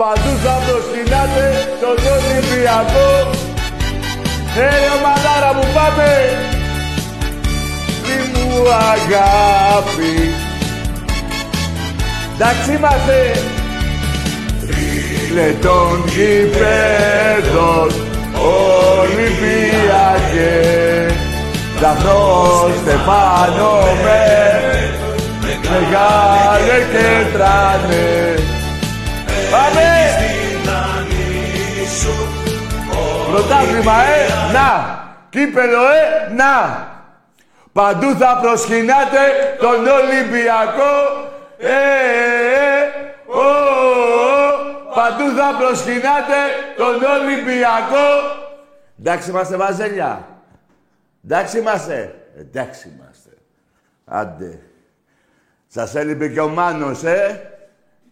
Παντού θα προσκυνάτε τον Ολυμπιακό. Ε, μανάρα μου πάμε. Τι μου αγάπη. Εντάξει είμαστε. Τρίλε των γηπέδων Ολυμπιακέ. Δαφρό Στεφάνο με μεγάλε και τράνε. Πάμε! Πρωτάθλημα, ε! Να! Κύπελο, ε! Να! Παντού θα προσκυνάτε τον Ολυμπιακό. Ε, ε, ε, ο, Παντού θα προσκυνάτε τον Ολυμπιακό. Εντάξει είμαστε βαζέλια. Εντάξει είμαστε. Εντάξει είμαστε. Άντε. Σας έλειπε και ο Μάνος, ε.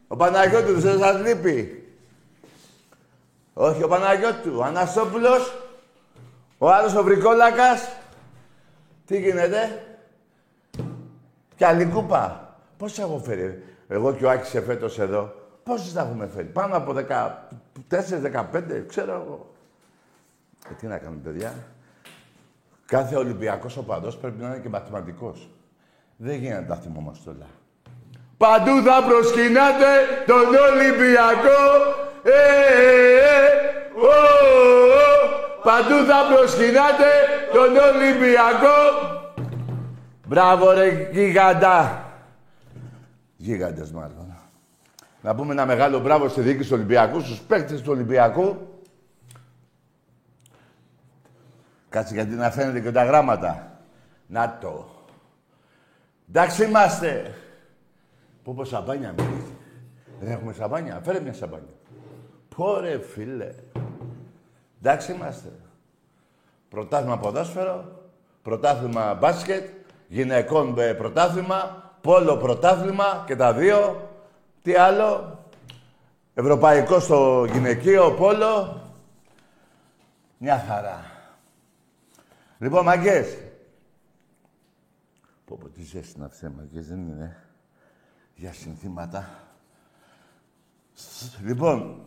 Ο Παναγιώτου δεν σας λείπει. Όχι, ο Παναγιώτου. Ο Αναστόπουλος. Ο άλλος ο Βρικόλακας. Τι γίνεται; Και άλλη κούπα. Πώς έχω φέρει; Εγώ και ο Άκης εφέτος εδώ. Πόσες θα έχουμε φέρει; Πάνω από 14-15, ξέρω εγώ. Ε, τι να κάνουμε, παιδιά; Κάθε Ολυμπιακός οπαδός πρέπει να είναι και μαθηματικός. Δεν γίνεται να τα θυμόμαστε όλα. Παντού θα προσκυνάτε τον Ολυμπιακό. Ε, ε, ε, ο, Παντού θα προσκυνάτε τον Ολυμπιακό. Μπράβο ρε γίγαντα. Γίγαντες μάλλον. Να πούμε ένα μεγάλο μπράβο στη διοίκηση του Ολυμπιακού, στους παίκτες του Ολυμπιακού. Κάτσε γιατί να φαίνεται και τα γράμματα. Να το. Εντάξει είμαστε. Πω πω σαμπάνια μην Δεν έχουμε σαμπάνια. Φέρε μια σαμπάνια. Πόρε φίλε. Εντάξει είμαστε. Πρωτάθλημα ποδόσφαιρο, πρωτάθλημα μπάσκετ, γυναικών ε, πρωτάθλημα, πόλο πρωτάθλημα και τα δύο. Τι άλλο; Ευρωπαϊκό στο γυναικείο πόλο. Μια χαρά. Λοιπόν, μαγκές. Πω πω τι ζέστη να μαγκές, δεν είναι για συνθήματα. Λοιπόν,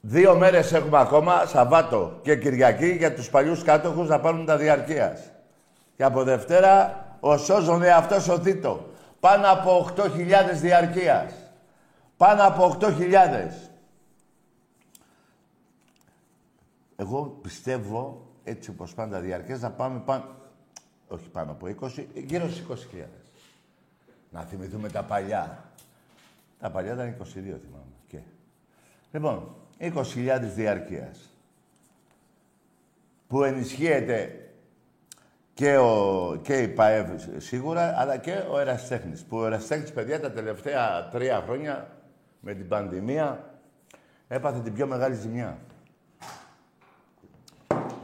δύο μέρες έχουμε ακόμα, Σαββάτο και Κυριακή, για τους παλιούς κάτοχους να πάρουν τα διαρκείας. Και από Δευτέρα, ο σώζον εαυτός ο Θήτο. Πάνω από 8.000 διαρκείας. Πάνω από 8.000. Εγώ πιστεύω, έτσι όπως πάντα διαρκές, να πάμε πάνω... Όχι πάνω από 20, γύρω στις 20.000. Να θυμηθούμε τα παλιά. Τα παλιά ήταν 22, θυμάμαι. Και. Λοιπόν, 20.000 διαρκείας. Που ενισχύεται και, ο, και η ΠαΕΒ σίγουρα, αλλά και ο Εραστέχνης. Που ο Εραστέχνης, παιδιά, τα τελευταία τρία χρόνια με την πανδημία έπαθε την πιο μεγάλη ζημιά.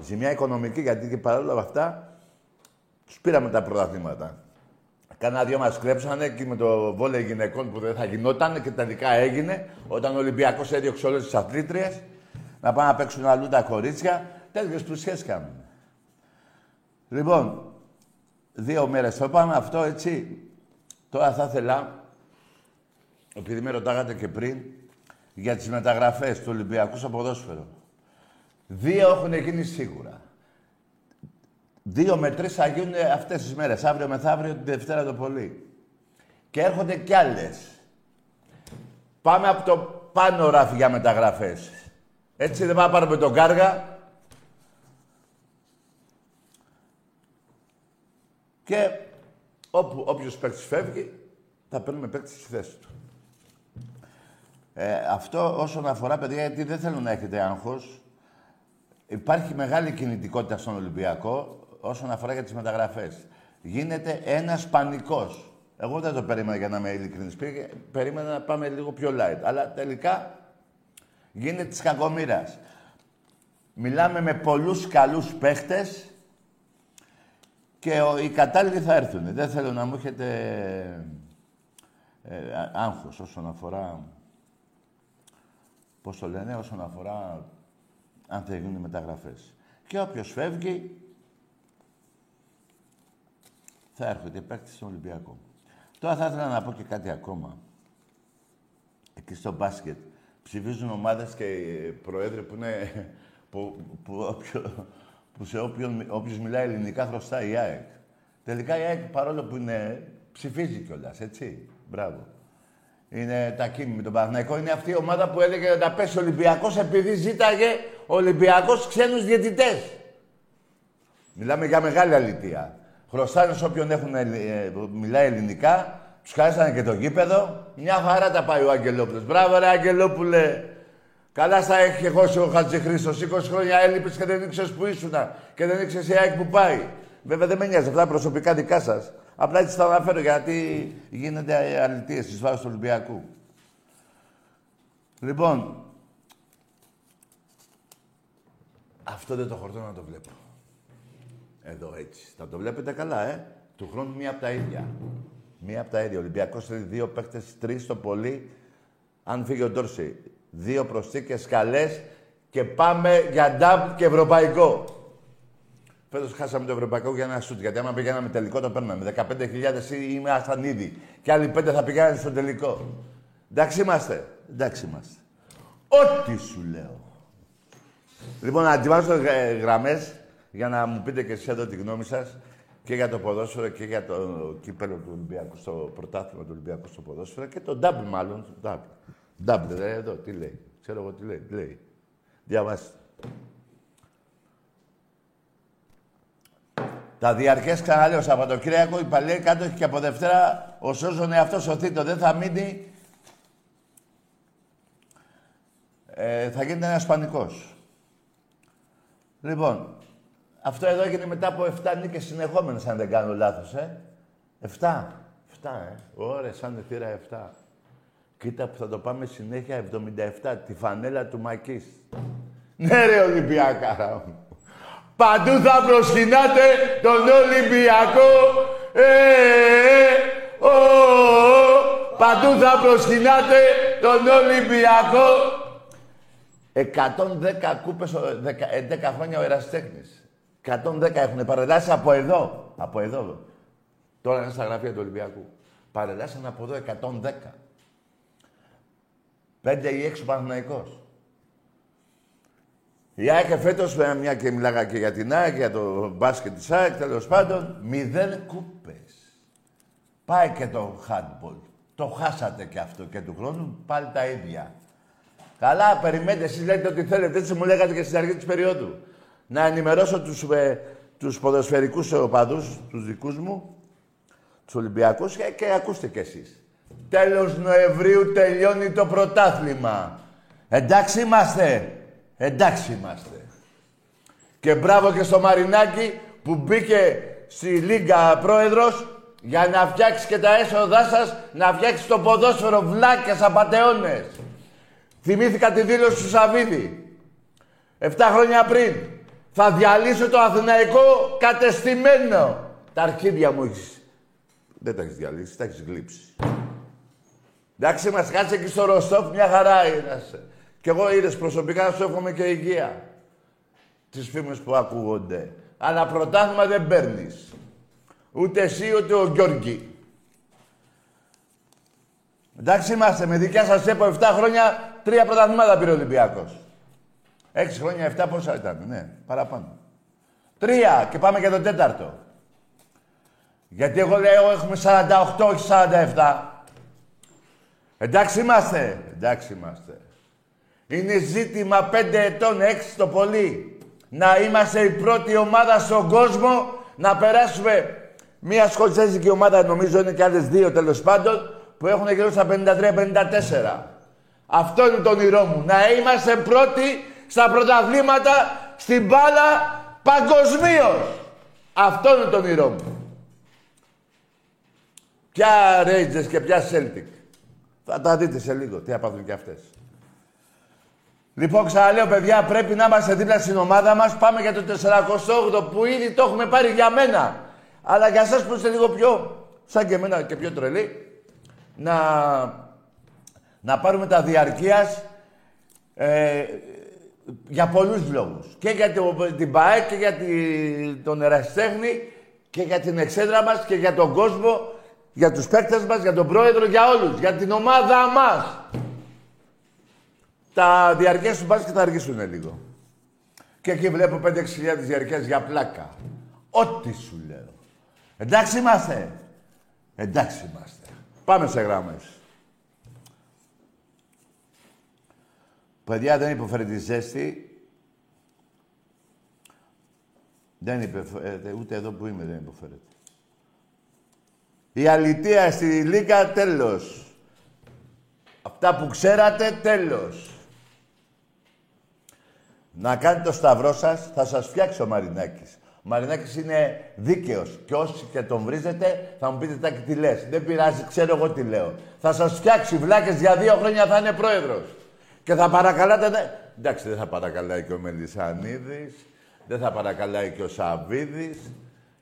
Ζημιά οικονομική, γιατί και παρόλα αυτά Τους πήραμε τα πρωταθλήματα. Κάνα δυο μας κλέψανε και με το βόλεϊ γυναικών που δεν θα γινόταν και τελικά έγινε όταν ο Ολυμπιακός έδιωξε όλες τις αθλήτριες να πάνε να παίξουν αλλού τα κορίτσια. Τέτοιες πλουσιές κάνουν. Λοιπόν, δύο μέρες το είπαμε αυτό έτσι. Τώρα θα ήθελα, επειδή με ρωτάγατε και πριν, για τις μεταγραφές του Ολυμπιακού στο ποδόσφαιρο. Δύο έχουν γίνει σίγουρα. Δύο με τρεις θα γίνουν αυτές τις μέρες. Αύριο μεθαύριο, την Δευτέρα το πολύ. Και έρχονται κι άλλες. Πάμε από το πάνω ράφι για μεταγραφές. Έτσι δεν πάμε να πάρουμε τον Κάργα. Και όπου, όποιος παίκτης φεύγει, θα παίρνουμε παίκτη στη θέση του. Ε, αυτό όσον αφορά, παιδιά, γιατί δεν θέλω να έχετε άγχος. Υπάρχει μεγάλη κινητικότητα στον Ολυμπιακό όσον αφορά για τις μεταγραφές. Γίνεται ένας πανικός. Εγώ δεν το περίμενα για να είμαι ειλικρινής. Περίμενα να πάμε λίγο πιο light. Αλλά τελικά γίνεται της κακομήρας. Μιλάμε με πολλούς καλούς παίχτες και οι κατάλληλοι θα έρθουν. Δεν θέλω να μου έχετε ε, άγχος όσον αφορά... Πώς το λένε, όσον αφορά αν θα γίνουν μεταγραφές. Και όποιος φεύγει, θα έρχονται παίκτες στον Ολυμπιακό. Τώρα θα ήθελα να πω και κάτι ακόμα. Εκεί στο μπάσκετ ψηφίζουν ομάδες και προέδροι που είναι... που, που, που σε όποιον, όποιος μιλάει ελληνικά χρωστάει η ΑΕΚ. Τελικά η ΑΕΚ παρόλο που είναι... ψηφίζει κιόλας, έτσι. Μπράβο. Είναι τα κίνη με τον Παναθηναϊκό. Είναι αυτή η ομάδα που έλεγε να πέσει ο Ολυμπιακός επειδή ζήταγε ο Ολυμπιακός ξένους διαιτητές. Μιλάμε για μεγάλη αλήθεια. Χρωστάνε σε όποιον έχουν, ε, μιλάει ελληνικά, τους χάσανε και το γήπεδο. Μια χαρά τα πάει ο Αγγελόπουλο. Μπράβο, ρε Αγγελόπουλε. Καλά στα έχει εγώ ο Χατζηχρήστο. 20 χρόνια έλειπες και δεν ήξερες που ήσουν και δεν ήξερες η ΑΕΚ που πάει. Βέβαια δεν με νοιάζει αυτά προσωπικά δικά σας. Απλά έτσι τα αναφέρω γιατί γίνονται αλητίες τη βάση του Ολυμπιακού. Λοιπόν, αυτό δεν το χορτώ να το βλέπω. Εδώ έτσι. Θα το βλέπετε καλά, ε. Του χρόνου μία από τα ίδια. Μία από τα ίδια. Ολυμπιακός θέλει δύο παίχτε, τρεις το πολύ. Αν φύγει ο Ντόρση. Δύο προσθήκες καλέ και πάμε για νταμπ και ευρωπαϊκό. Φέτος χάσαμε το ευρωπαϊκό για ένα σουτ. Γιατί άμα πηγαίναμε τελικό το παίρναμε. 15.000 ήμασταν ήδη. Και άλλοι πέντε θα πηγαίνουν στο τελικό. Εντάξει είμαστε. Εντάξει είμαστε. Ό,τι σου λέω. Λοιπόν, να γραμμές για να μου πείτε και εσείς εδώ τη γνώμη σας και για το ποδόσφαιρο και για το κύπελο του Ολυμπιακού στο πρωτάθλημα του Ολυμπιακού στο ποδόσφαιρο και το double μάλλον. Double. Double, δηλαδή εδώ, τι λέει. Ξέρω εγώ τι λέει. Τι λέει. Διαβάστε. Τα διαρκές ξαναλέω Σαββατοκύριακο, η παλαιή κάτω έχει και από Δευτέρα ο σώζον εαυτό σωθήτο. Δεν θα μείνει. Ε, θα γίνεται ένας πανικός. Λοιπόν, αυτό εδώ έγινε μετά από 7 νίκες συνεχόμενες, αν δεν κάνω λάθος, ε. 7. 7, ε. Ωραία, σαν θύρα 7. Κοίτα που θα το πάμε συνέχεια 77, τη φανέλα του Μακής. Ναι ρε Ολυμπιακάρα μου. Παντού θα προσκυνάτε τον Ολυμπιακό. Ε, ε, ο, Παντού θα προσκυνάτε τον Ολυμπιακό. 110 κούπες, 10 χρόνια ο Εραστέχνης. 110 έχουν παρελάσει από εδώ. Από εδώ. Τώρα είναι στα γραφεία του Ολυμπιακού. Παρελάσαν από εδώ 110. Πέντε ή έξι Παναθηναϊκός. Η ΑΕΚ φέτος, μια και μιλάγα και για την ΑΕΚ, για το μπάσκετ της ΑΕΚ, τέλος πάντων, μηδέν κούπες. Πάει και το handball. Το χάσατε και αυτό και του χρόνου, πάλι τα ίδια. Καλά, περιμένετε, εσείς λέτε ότι θέλετε, έτσι μου λέγατε και στην αρχή της περίοδου να ενημερώσω τους, ε, τους ποδοσφαιρικούς οπαδούς, τους δικούς μου, τους Ολυμπιακούς και, και ακούστε κι εσείς. Τέλος Νοεμβρίου τελειώνει το πρωτάθλημα. Εντάξει είμαστε. Εντάξει είμαστε. Και μπράβο και στο Μαρινάκι που μπήκε στη Λίγκα πρόεδρος για να φτιάξει και τα έσοδά σας, να φτιάξει το ποδόσφαιρο βλάκες απατεώνες. Θυμήθηκα τη δήλωση του Σαββίδη. Εφτά χρόνια πριν. Θα διαλύσω το Αθηναϊκό κατεστημένο. Τα αρχίδια μου έχεις... Δεν τα έχεις διαλύσει, τα έχεις γλύψει. Εντάξει, μας κάτσε εκεί στο Ροστόφ, μια χαρά είναι. Κι εγώ είδες προσωπικά σου εύχομαι και υγεία. Τις φήμες που ακούγονται. Αλλά πρωτάθλημα δεν παίρνεις. Ούτε εσύ, ούτε ο Γιώργη. Εντάξει είμαστε, με δικιά σας έπω 7 χρόνια, τρία πρωταθλήματα πήρε ο Ολυμπιακός. Έξι χρόνια, 7 πόσα ήταν, ναι, παραπάνω. Τρία και πάμε για το τέταρτο. Γιατί εγώ λέω έχουμε 48, όχι 47. Εντάξει είμαστε. Εντάξει είμαστε. Είναι ζήτημα 5 ετών, 6 το πολύ. Να είμαστε η πρώτη ομάδα στον κόσμο να περάσουμε μια σκοτσέζικη ομάδα, νομίζω είναι και άλλες δύο τέλος πάντων, που έχουν γύρω στα 53-54. Αυτό είναι το όνειρό μου. Να είμαστε πρώτοι στα πρωταθλήματα, στην μπάλα, παγκοσμίως. Αυτό είναι το όνειρό μου. Ποια Rangers και ποια Celtic. Θα τα δείτε σε λίγο τι θα πάθουν και αυτές. Λοιπόν, ξαναλέω, παιδιά, πρέπει να είμαστε δίπλα στην ομάδα μας. Πάμε για το 48ο που ήδη το έχουμε πάρει για μένα. Αλλά για σας που είστε λίγο πιο, σαν και εμένα και πιο τρελή, να, να πάρουμε τα διαρκείας ε, για πολλούς λόγους. Και για την ΠΑΕ και για τον ερασιτέχνη και για την εξέδρα μας και για τον κόσμο, για τους παίκτες μας, για τον πρόεδρο, για όλους, για την ομάδα μας. Τα διαρκές του μπάσκετ θα αργήσουν λίγο. Και εκεί βλέπω 5-6 διαρκές για πλάκα. Ό,τι σου λέω. Εντάξει είμαστε. Εντάξει είμαστε. Πάμε σε γράμμες. Παιδιά δεν υποφέρει τη ζέστη. Δεν υποφέρεται. Ούτε εδώ που είμαι δεν υποφέρεται. Η αλητία στη Λίκα τέλος. Αυτά που ξέρατε τέλος. Να κάνετε το σταυρό σας, θα σας φτιάξει ο Μαρινάκης. Ο Μαρινάκης είναι δίκαιος και όσοι και τον βρίζετε θα μου πείτε τα και τι λες. Δεν πειράζει, ξέρω εγώ τι λέω. Θα σας φτιάξει βλάκες για δύο χρόνια θα είναι πρόεδρος. Και θα παρακαλάτε... Εντάξει, δεν θα παρακαλάει και ο Μελισανίδης, δεν θα παρακαλάει και ο Σαβίδης.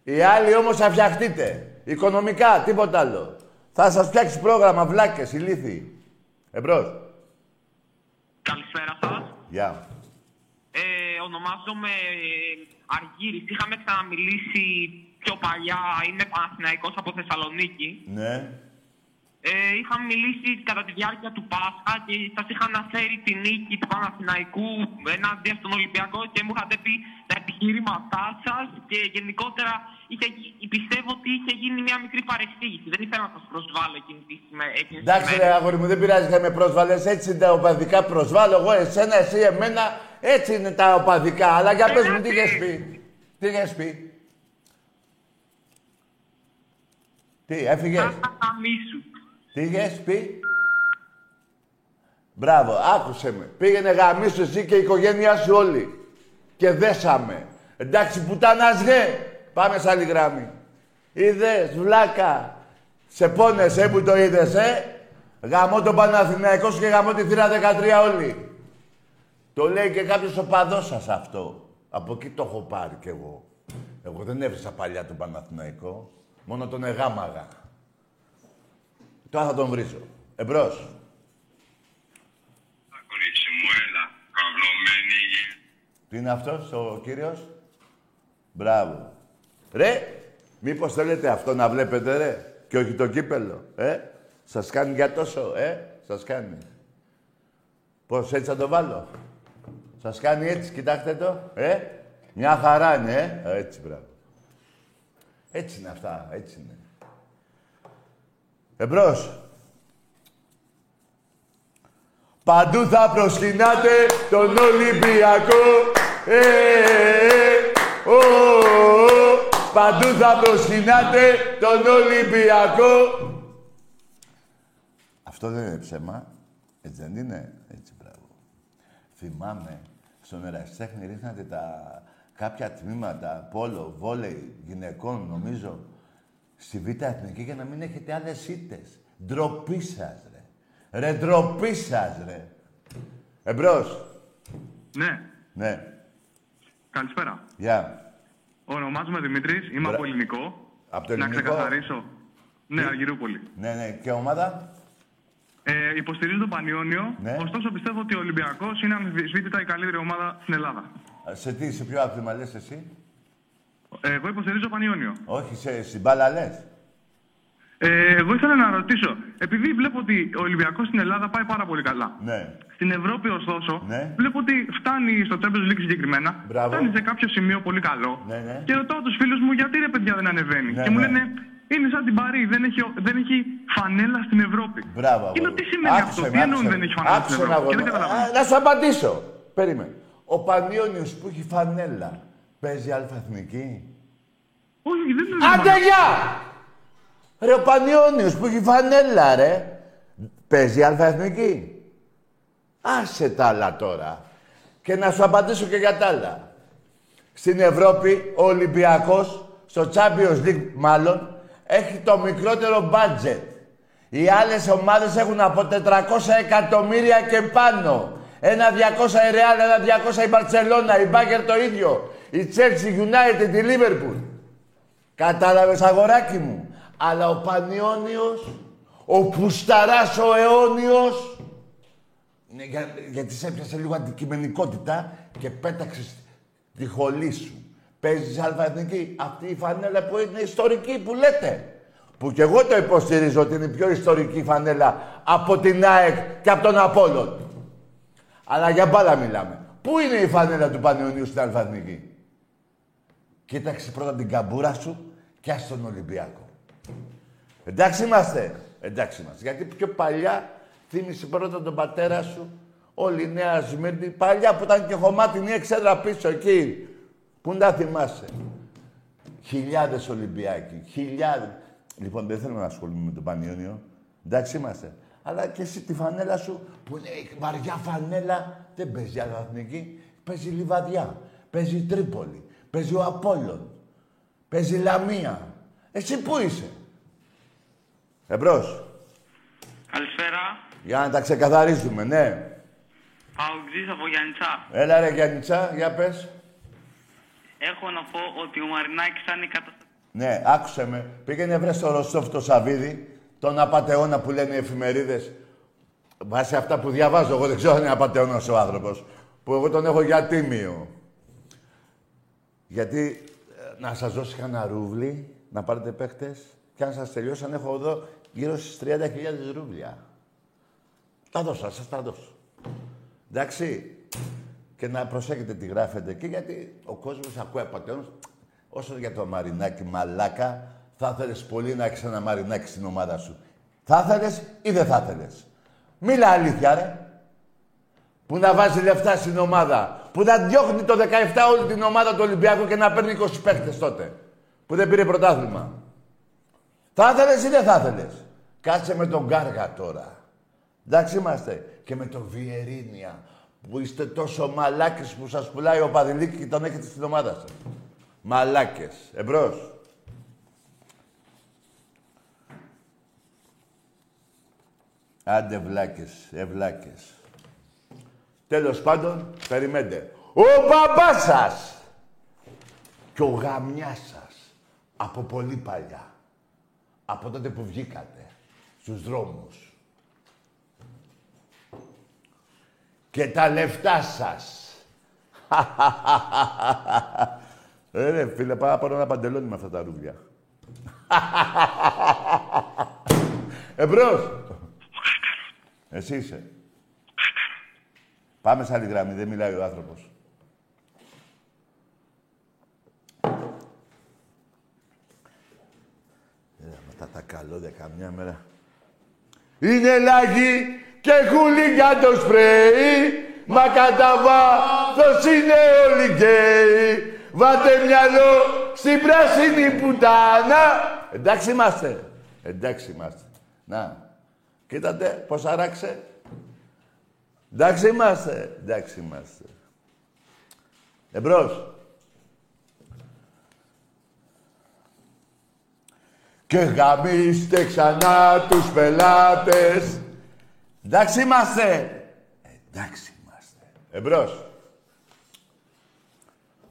Οι άλλοι όμως θα φτιαχτείτε. Οικονομικά, τίποτα άλλο. Θα σας φτιάξει πρόγραμμα, βλάκες, ηλίθιοι. Εμπρός. Καλησπέρα σας. Γεια. Ε, ονομάζομαι Αργύρης. Είχαμε ξαναμιλήσει πιο παλιά. Είμαι Παναθηναϊκός από Θεσσαλονίκη. Ναι. Ε, είχαμε μιλήσει κατά τη διάρκεια του Πάσχα και σας είχα αναφέρει τη νίκη του Παναθηναϊκού ενάντια στον Ολυμπιακό και μου είχατε πει τα επιχειρήματά σας και γενικότερα είχε, πιστεύω ότι είχε γίνει μια μικρή παρεξήγηση. Δεν ήθελα να σας προσβάλλω εκείνη τη στιγμή. Εντάξει, ρε αγόρι μου, δεν πειράζει να με προσβάλλες. Έτσι είναι τα οπαδικά προσβάλλω εγώ, εσένα, εσύ, εμένα. Έτσι είναι τα οπαδικά. Αλλά για πες μου, τι είχες πει; Τι είχες πει; Τι, έφυγες; Τι είχες πει; Μπράβο, άκουσε με. Πήγαινε γαμίσου εσύ και η οικογένειά σου όλοι. Και δέσαμε. Εντάξει, πουτάνας γε. Πάμε σε άλλη γράμμη. Είδες, βλάκα. Σε πόνεσαι που το είδες, ε. Γαμώ τον Παναθηναϊκό και γαμώ τη θύρα 13 όλοι. Το λέει και κάποιος οπαδός σας αυτό. Από εκεί το έχω πάρει κι εγώ. Εγώ δεν έβρισα παλιά τον Παναθηναϊκό. Μόνο τον εγάμαγα. Τώρα θα τον βρίσω. Εμπρός. Κορίτσι μου, έλα. Καυλωμένη γη. Τι είναι αυτός ο κύριος; Μπράβο. Ρε, μήπως θέλετε αυτό να βλέπετε, ρε. Και όχι το κύπελο, ε; Σας κάνει για τόσο, ε; Σας κάνει. Πώς, έτσι θα το βάλω; Σας κάνει έτσι, κοιτάξτε το, ε; Μια χαρά είναι, ε; Έτσι, μπράβο. Έτσι είναι αυτά, έτσι είναι. Εμπρός. Παντού θα προσκυνάτε τον Ολυμπιακό. Ε, ε, ε, Παντού θα προσκυνάτε τον Ολυμπιακό. Αυτό δεν είναι ψέμα. Έτσι δεν είναι. Έτσι, μπράβο. Θυμάμαι, στον Εραστέχνη ρίχνατε τα κάποια τμήματα, πόλο, βόλεϊ, γυναικών, νομίζω, στη Β' Εθνική για να μην έχετε άλλες ήττες. Ντροπή σας, ρε. Ρε, ντροπή σας, ρε. Εμπρός. Ναι. Ναι. Καλησπέρα. Γεια. Ονομάζομαι Δημήτρης, είμαι Μπρα- από ελληνικό. Από το Να ελληνικό. ξεκαθαρίσω. Ναι, Αργυρούπολη. Ναι, ναι. Και ομάδα; Ε, υποστηρίζω τον Πανιόνιο, Ναι. ωστόσο πιστεύω ότι ο Ολυμπιακός είναι αμφισβήτητα η καλύτερη ομάδα στην Ελλάδα. Σε τι, σε ποιο άθλημα λες εσύ; Ε, εγώ υποστηρίζω Πανιόνιο. Όχι, σε, στην μπάλα λες. Ε, εγώ ήθελα να ρωτήσω, επειδή βλέπω ότι ο Ολυμπιακός στην Ελλάδα πάει πάρα πολύ καλά. Ναι. Στην Ευρώπη, ωστόσο, Ναι. βλέπω ότι φτάνει στο Champions League συγκεκριμένα. Μπράβο. Φτάνει σε κάποιο σημείο πολύ καλό. Ναι, ναι. Και ρωτάω τους φίλους μου, γιατί ρε παιδιά δεν ανεβαίνει. Ναι, και μου ναι. λένε, είναι σαν την Παρή, δεν έχει, δεν έχει φανέλα στην Ευρώπη. Μπράβο. Και λέω, αγόρι τι μου. σημαίνει Άκουσε αυτό, με, τι εννοούν άκουσε δεν με. έχει φανέλα Άκουσε στην με, Ευρώπη; Και αγόρι δεν μου. καταλαβαίνω. Α, Να σου απαντήσω. Περίμενε. Ο Πανιόνιος που έχει φανέλα παίζει αλφαθνική. Όχι, δεν είναι. Άντε γεια! Ρε ο Πανιόνιος που έχει φανέλα ρε. Παίζει αλφαεθνική. Άσε τα άλλα τώρα. Και να σου απαντήσω και για τα άλλα. Στην Ευρώπη ο Ολυμπιακός, στο Champions League μάλλον, έχει το μικρότερο budget. Οι άλλες ομάδες έχουν από 400 εκατομμύρια και πάνω. Ένα 200 η Real, ένα 200 η Μπαρτσελώνα, η Μπάγκερ το ίδιο. Η Chelsea United, η Liverpool. Κατάλαβες αγοράκι μου; Αλλά ο Πανιόνιος, ο Πουσταράς ο αιώνιος, ναι, για, γιατί σε έπιασε λίγο αντικειμενικότητα και πέταξες τη χολή σου. Παίζεις αλφαεθνική. Αυτή η φανέλα που είναι ιστορική που λέτε. Που κι εγώ το υποστηρίζω ότι είναι η πιο ιστορική φανέλα από την ΑΕΚ και από τον Απόλλων. Αλλά για μπάλα μιλάμε. Πού είναι η φανέλα του Πανιωνίου στην αλφαεθνική. Κοίταξε πρώτα την καμπούρα σου και ας τον Ολυμπιακό. Εντάξει είμαστε. Εντάξει είμαστε. Γιατί πιο παλιά θύμισε πρώτα τον πατέρα σου όλη η Νέα Σμύρνη. Παλιά που ήταν και χωμάτινη εξέδρα πίσω εκεί. Πού να θυμάσαι. Χιλιάδες Ολυμπιακοί. Χιλιάδες. Λοιπόν, δεν θέλω να ασχολούμαι με τον Πανιόνιο. Εντάξει είμαστε. Αλλά και εσύ τη φανέλα σου που είναι η βαριά φανέλα δεν παίζει Αθηνική. Παίζει Λιβαδιά. Παίζει Τρίπολη. Παίζει ο Απόλλων. Παίζει Λαμία. Εσύ πού είσαι; Εμπρός. Καλησπέρα. Για να τα ξεκαθαρίζουμε, ναι. Αουτζής από Γιάννητσα. Έλα ρε Γιάννητσα, για πες. Έχω να πω ότι ο Μαρινάκης θα είναι καταστατικός. Ναι, άκουσε με. Πήγαινε βρες στο Ρωστόφ το Σαβίδι, τον απατεώνα που λένε οι εφημερίδες. Βάσει αυτά που διαβάζω, εγώ δεν ξέρω αν είναι απατεώνας ο άνθρωπος. Που εγώ τον έχω για τίμιο. Γιατί ε, να σας δώσει κανένα ρούβλι, να πάρετε παίχτες, και αν σας τελειώσαν έχω εδώ γύρω στις 30.000 ρούβλια. Τα δώσα, σας τα δώσω. Εντάξει. Και να προσέχετε τι γράφετε εκεί, γιατί ο κόσμος ακούει απατεώνας. Όσο για το μαρινάκι μαλάκα, θα ήθελες πολύ να έχεις ένα μαρινάκι στην ομάδα σου. Θα ήθελες ή δεν θα ήθελες; Μίλα αλήθεια, ρε. Που να βάζει λεφτά στην ομάδα. Που να διώχνει το 17 όλη την ομάδα του Ολυμπιακού και να παίρνει 20 παίχτες τότε. Που δεν πήρε πρωτάθλημα. Θα ήθελες ή δεν θα ήθελες; Κάτσε με τον Κάργα τώρα. Εντάξει είμαστε. Και με τον Βιερίνια. Που είστε τόσο μαλάκες που σας πουλάει ο Παδηλίκη και τον έχετε στην ομάδα σας. Μαλάκες. Εμπρός. Άντε βλάκες, ευλάκες. Τέλος πάντων, περιμένετε. Ο μπαμπάς σας και ο γαμιάς σας από πολύ παλιά. Από τότε που βγήκατε στους δρόμους. Και τα λεφτά σας. Ε, ρε, φίλε, πάω να πάρω ένα παντελόνι με αυτά τα ρούβλια. Εμπρός. Εσύ είσαι. Πάμε σε άλλη γραμμή, δεν μιλάει ο άνθρωπος. Ε, αυτά τα καλώδια καμιά μέρα. Είναι λάγι και κούλι για το σπρέι, μα κατά βάθος είναι όλοι γκέι. Βάτε μυαλό στην πράσινη πουτάνα. Εντάξει είμαστε. Εντάξει είμαστε. Να. Κοίτατε πώς αράξε. Εντάξει είμαστε. Εντάξει είμαστε. Εμπρός. Και γαμίστε ξανά τους πελάτες. Εντάξει είμαστε. Εντάξει είμαστε. Εμπρός.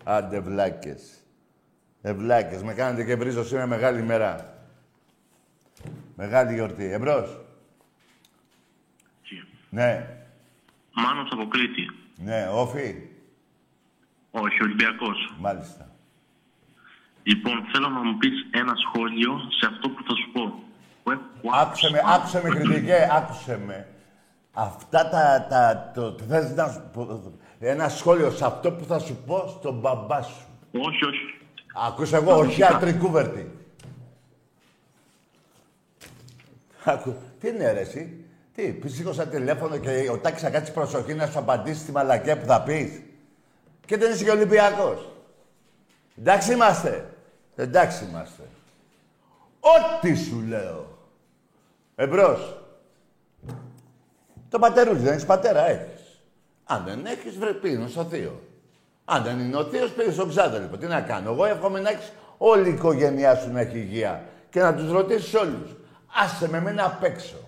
Άντε βλάκες. Ευλάκες, με κάνετε και βρίζω σήμερα μεγάλη ημέρα. Μεγάλη γιορτή. Εμπρός. Ναι, Μάνος από Κρήτη. ναι, όφι. Όχι, Ολυμπιακός. Μάλιστα. Λοιπόν, θέλω να μου πεις ένα σχόλιο σε αυτό που θα σου πω. Που έχω Άκουσε με, άκουσε με κριτικέ, άκουσε με. Αυτά τα, τα, το, θες να σου πω, ένα σχόλιο σε αυτό που θα σου πω στον μπαμπά σου. Όχι, όχι. Άκουσε εγώ, όχι Φυσικά. ατρικούβερτη. Άκου, τι είναι ρε εσύ; Τι, πεις σήκωσα τηλέφωνο και ο Τάκης θα κάτσει προσοχή να σου απαντήσει τη μαλακία που θα πεις. Και δεν είσαι και Ολυμπιακός. Εντάξει είμαστε. Εντάξει είμαστε. Ό,τι σου λέω. Εμπρός. Το πατερούλι δεν έχεις πατέρα, έχεις. Αν δεν έχεις, βρε πήγαινε στο θείο. Αν δεν είναι ο θείος, πήγαινε στον ξάδελφο. Τι να κάνω. Εγώ εύχομαι να έχεις όλη η οικογένειά σου να έχει υγεία. Και να τους ρωτήσεις όλους. Άσε με μένα απ' έξω.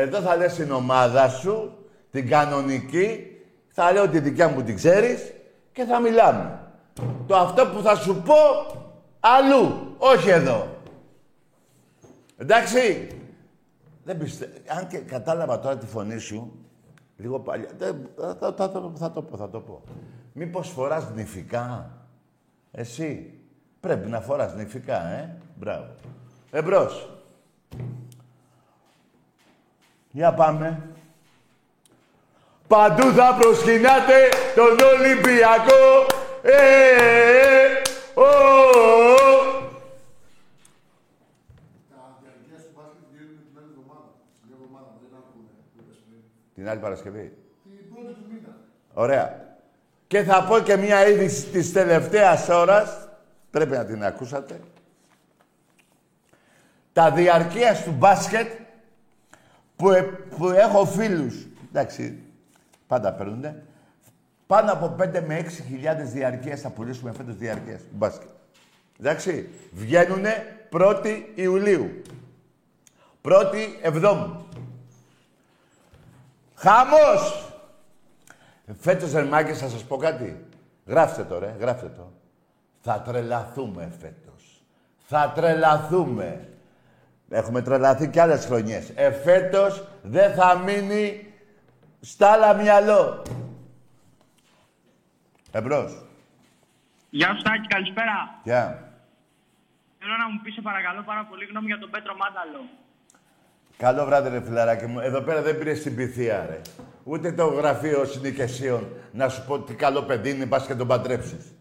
Εδώ θα λες την ομάδα σου, την κανονική, θα λέω τη δικιά μου την ξέρεις και θα μιλάμε. Το αυτό που θα σου πω, αλλού, όχι εδώ. Εντάξει. Δεν πιστεύω. Αν και κατάλαβα τώρα τη φωνή σου, λίγο παλιά. Δεν, θα, θα, θα, θα, θα το πω, θα το πω. Μήπως φοράς νηφικά. Εσύ; Πρέπει να φοράς νηφικά, ε. Μπράβο. Εμπρός. Για πάμε. Παντού θα προσκυνάτε τον Ολυμπιακό. Ε, ε, ε, ο, ο, ο. Την άλλη Παρασκευή. Την πρώτη του μήνα. Ωραία. Και θα πω και μια είδηση της τελευταίας ώρας. Πρέπει να την ακούσατε. Τα διαρκείας του μπάσκετ που, ε- που έχω φίλους. Εντάξει, πάντα παίρνουνε. Πάνω από 5 με 6 χιλιάδες διαρκείας θα πουλήσουμε φέτος διαρκείας του μπάσκετ. Εντάξει, βγαίνουνε 1η Ιουλίου. 1η Εβδόμου. Χαμός! Φέτος, Ερμάκης, θα σας πω κάτι. Γράφτε το, ρε. Γράφτε το. Θα τρελαθούμε φέτος. Θα τρελαθούμε. Έχουμε τρελαθεί κι άλλες χρονιές. Εφέτος δεν θα μείνει στα άλλα μυαλό. Εμπρός. Γεια σου Τάκη, καλησπέρα. Γεια. Θέλω να μου πεις σε παρακαλώ πάρα πολύ γνώμη για τον Πέτρο Μάνταλο. Καλό βράδυ, ρε φιλαράκι μου. Εδώ πέρα δεν πήρες συμπηθία, ρε. Ούτε το γραφείο συνοικεσίων να σου πω τι καλό παιδί είναι, πας και τον παντρέψεις.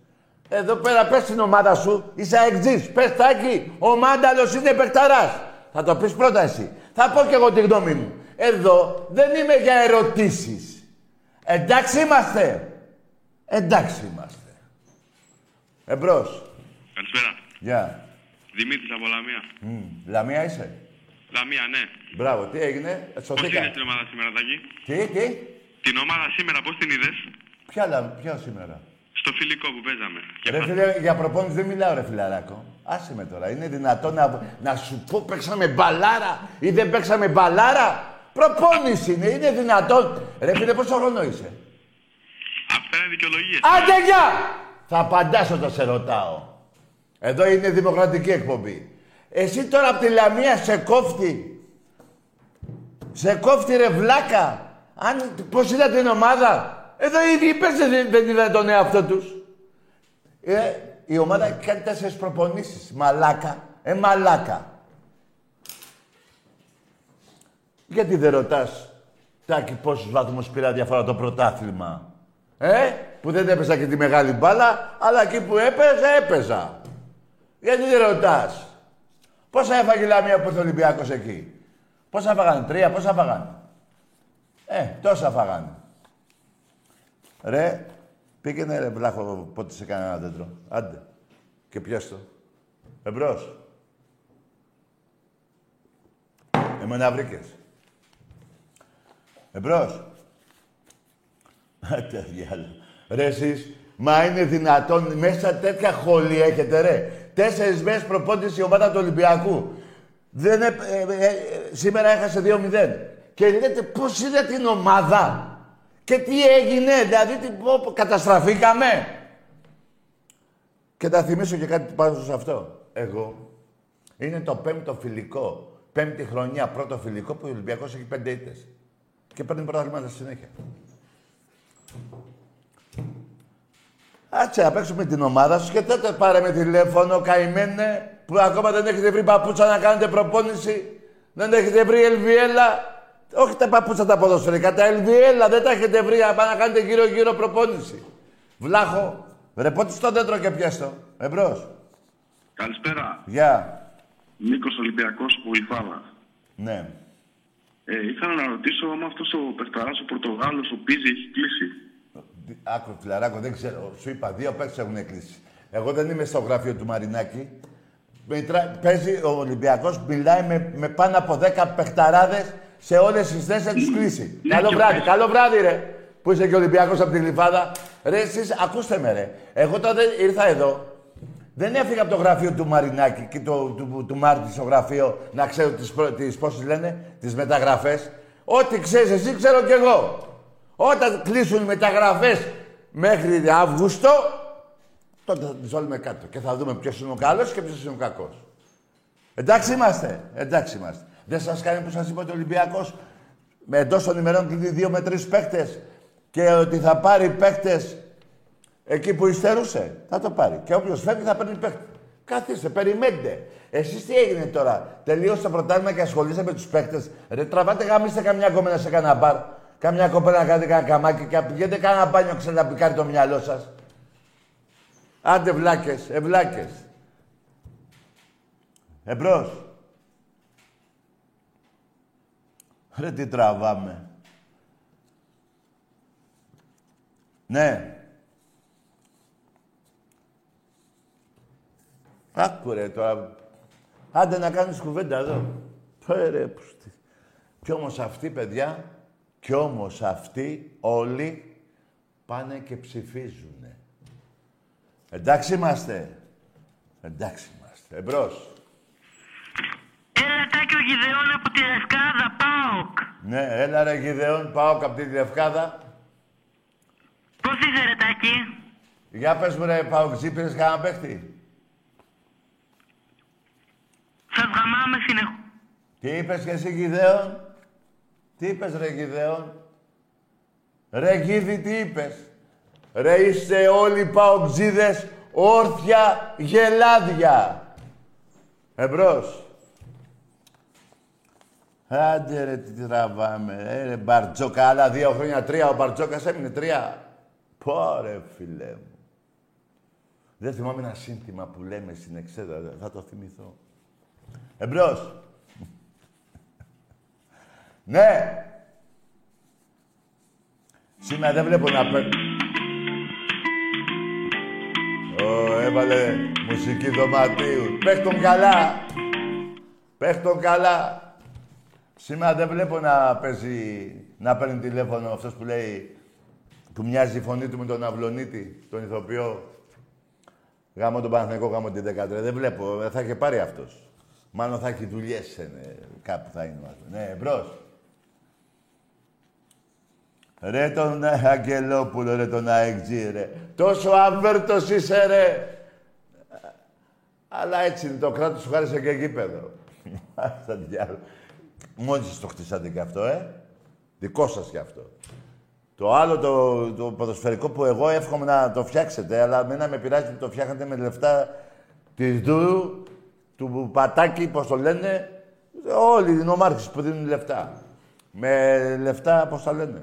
Εδώ πέρα πες στην ομάδα σου, είσαι αεξής. Πες τάκι, ο Μάνταλος είναι παιχταράς. Θα το πεις πρώτα εσύ. Θα πω κι εγώ τη γνώμη μου. Εδώ δεν είμαι για ερωτήσεις. Εντάξει είμαστε. Εντάξει είμαστε. Εμπρός. Καλησπέρα. Γεια. Δημήτρης από Λαμία. Μμ, Λαμία είσαι; Λαμία, ναι. Μπράβο, τι έγινε; Ε, Πώς Σωθήκα. είδες την ομάδα σήμερα, Τάκη; Τι, τι; Την ομάδα σήμερα πώς την είδες; Ποια, λα- ποια σήμερα; Στο φιλικό που παίζαμε. Και Ρε πα- φίλε, για προπόνηση δεν μιλάω ρε φιλαράκο. Άσε με τώρα. Είναι δυνατόν να, να σου πω παίξαμε μπαλάρα ή δεν παίξαμε μπαλάρα. Προπόνηση είναι. Είναι δυνατόν. Ρε φίλε, πόσο χρόνο είσαι; Αυτά είναι δικαιολογίες. Άντε γεια! Θα απαντάς όταν σε ρωτάω. Εδώ είναι δημοκρατική εκπομπή. Εσύ τώρα από τη Λαμία σε κόφτη. Σε κόφτη ρε βλάκα. Αν, πώς είδα την ομάδα; Εδώ οι ίδιοι παίζουν δεν, δεν είδαν τον εαυτό τους. Ε, η ομάδα κάνει τέσσερις προπονήσεις. Μαλάκα. Ε, μαλάκα. Γιατί δεν ρωτάς, Τάκη, πόσους βαθμούς πήρα διαφορά το πρωτάθλημα; Ε, που δεν έπαιζα και τη μεγάλη μπάλα, αλλά εκεί που έπαιζα, έπαιζα. Γιατί δεν ρωτάς; Πόσα έφαγε η Λαμία που ήρθε ο Ολυμπιακός εκεί; Πόσα φάγανε, τρία, πόσα φάγανε; Ε, τόσα φάγανε. Ρε, πήγαινε ρε βλάχο πότε σε κανένα ένα δέντρο. Άντε. Και πιάσ' το. Εμπρός. Εμένα βρήκες. Εμπρός. Άντε διάλο. Ρε εσείς, μα είναι δυνατόν, μέσα τέτοια χολή έχετε ρε. Τέσσερις μέρες προπόνηση η ομάδα του Ολυμπιακού. Δεν, έ- ε, ε, ε, σήμερα έχασε 2-0. Και λέτε πώς είναι την ομάδα; Και τι έγινε, δηλαδή τι, πω, πω, καταστραφήκαμε. Και θα θυμίσω και κάτι πάνω σε αυτό. Εγώ. Είναι το πέμπτο φιλικό. Πέμπτη χρονιά, πρώτο φιλικό που ο Ολυμπιακός έχει πέντε ήττες. Και παίρνει πρωταθλήματα στη συνέχεια. Άτσε να παίξουμε την ομάδα σου και τότε πάρε με τηλέφωνο, καημένε, που ακόμα δεν έχετε βρει παπούτσα να κάνετε προπόνηση. Δεν έχετε βρει ελβιέλα. Όχι τα παπούτσα τα ποδοσφαιρικά, τα ελβιέλα δεν τα έχετε βρει να να κάνετε γύρω-γύρω προπόνηση. Βλάχο, ρε πότε στο δέντρο και πιέστο. Εμπρός. Καλησπέρα. Γεια. Νίκος Ολυμπιακός Πολυφάλα. Ναι. Ε, ήθελα να ρωτήσω αν αυτός ο παιχταράς ο Πορτογάλος, ο Πίζη, έχει κλείσει; Άκου, φιλαράκο, δεν ξέρω. Σου είπα, δύο παίκτες έχουν κλείσει. Εγώ δεν είμαι στο γραφείο του Μαρινάκη. Μετρά- Παίζει ο Ολυμπιακός, μιλάει με, με πάνω από 10 παιχταράδες σε όλες τις θέσεις, θα τους κλείσει. Ναι, καλό και βράδυ, παίζει. καλό βράδυ ρε. Που είσαι και Ολυμπιακός από την Γλυφάδα. Ρε εσείς, ακούστε με ρε. Εγώ τότε ήρθα εδώ. Δεν έφυγα από το γραφείο του Μαρινάκη και το, του, του Μάρτη στο γραφείο να ξέρω τις, προ- τις πώς τις λένε, τις μεταγραφές. Ό,τι ξέρεις εσύ, ξέρω κι εγώ. Όταν κλείσουν οι μεταγραφές μέχρι Αύγουστο, τότε θα τις βάλουμε κάτω και θα δούμε ποιος είναι ο καλός και ποιος είναι ο κακός. Εντάξει είμαστε, εντάξει είμαστε. Δεν σας κάνει που σας είπε ότι ο Ολυμπιακός με εντός των ημερών κλείνει δύο με τρεις παίχτες και ότι θα πάρει παίχτες εκεί που υστερούσε. Θα το πάρει. Και όποιος φεύγει θα παίρνει παίχτη. Καθίστε, περιμένετε. Εσείς τι έγινε τώρα; Τελείωσε το πρωτάθλημα και ασχολείστε με τους παίχτες. Ρε τραβάτε γαμίστε καμιά κόμενα σε κανένα μπαρ. Καμιά κοπέλα να κάνετε κανένα καμάκι και πηγαίνετε κανένα μπάνιο ξαναπικάρει το μυαλό σας. Άντε βλάκες, ευλάκες. Εμπρός. Ρε τι τραβάμε. Ναι. Άκου ρε τώρα. Άντε να κάνεις κουβέντα εδώ. Πέρε, πούστη. Κι όμως αυτοί, παιδιά, κι όμως αυτοί όλοι πάνε και ψηφίζουνε. Εντάξει είμαστε. Εντάξει είμαστε. Εμπρός. Έλα τάκι ο Γιδεών από τη Λευκάδα, ΠΑΟΚ. Ναι, έλα ρε Γιδεών, πάω από τη Λευκάδα. Πώς είσαι ρε τάκι. Για πες μου ρε Παοξή, πήρες κανένα παίχτη; Σας γαμάμε συνεχώς. Τι είπες και εσύ Γιδεών. Τι είπες ρε Γιδεών. Ρε Γίδη, τι είπες; Ρε είστε όλοι παοξίδες όρθια γελάδια. Εμπρός. Άντε ρε τι τραβάμε. Ε, ρε Μπαρτζόκα, άλλα δύο χρόνια, τρία. Ο Μπαρτζόκας έμεινε τρία. Πόρε φίλε μου. Δεν θυμάμαι ένα σύνθημα που λέμε στην εξέδρα. Θα το θυμηθώ. Εμπρός. ναι. Σήμερα δεν βλέπω να παίρνει. Ω, έβαλε μουσική δωματίου. Πέχ' τον καλά. Πέχ' τον καλά. Σήμερα δεν βλέπω να παίζει, να παίρνει τηλέφωνο αυτός που λέει, που μοιάζει η φωνή του με τον Αυλονίτη, τον ηθοποιό. Γάμο τον Παναθηναϊκό, γάμο την 13. Δεν βλέπω, ε, θα είχε πάρει αυτός. Μάλλον θα έχει δουλειές ε, κάπου θα είναι. μάλλον. Ναι, μπρος. Ρε τον Αγγελόπουλο, ρε τον Αεκτζή, ρε. Τόσο αβέρτος είσαι, ρε. Αλλά έτσι είναι, το κράτος σου χάρισε και γήπεδο. Στα διάλογο. Μόνοι σας το χτίσατε και αυτό, ε. Δικό σας κι αυτό. Το άλλο, το, το ποδοσφαιρικό που εγώ εύχομαι να το φτιάξετε, αλλά μένα με πειράζει που το φτιάχνετε με λεφτά της Δούρου, του Πατάκη, πώς το λένε, όλοι οι νομάρχες που δίνουν λεφτά. Με λεφτά, πώς τα λένε.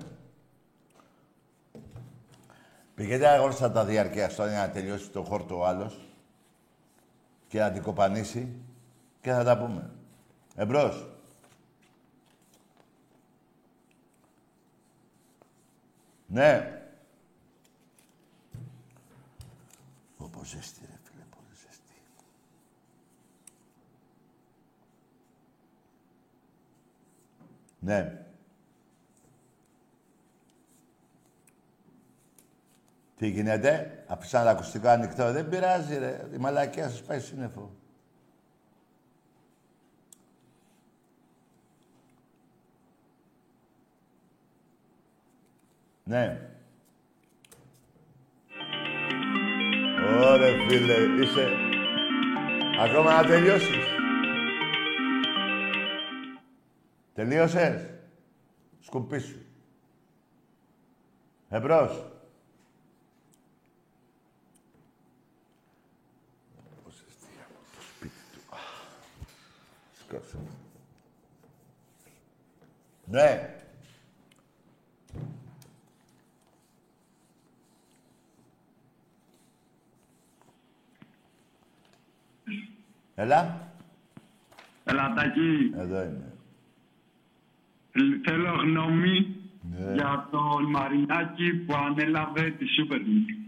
Πηγαίνετε αγόρσα τα διαρκεία στο για να τελειώσει το χόρτο ο άλλος και να την κοπανίσει και θα τα πούμε. Εμπρός. Ναι. Όπως ζέστη, ρε φίλε, πολύ ζέστη. Ναι. Τι γίνεται, αφήσαν το ακουστικό ανοιχτό. Δεν πειράζει, ρε. Η μαλακία σας πάει σύννεφο. Ναι. ρε φίλε, είσαι... Ακόμα να τελειώσεις. Τελείωσες. Σκουπί σου. Εμπρός. Σκάψε. Ναι. Έλα. Ελατάκι, Εδώ είμαι. θέλω γνώμη Ναι. για τον Μαρινάκη που ανέλαβε τη Super League.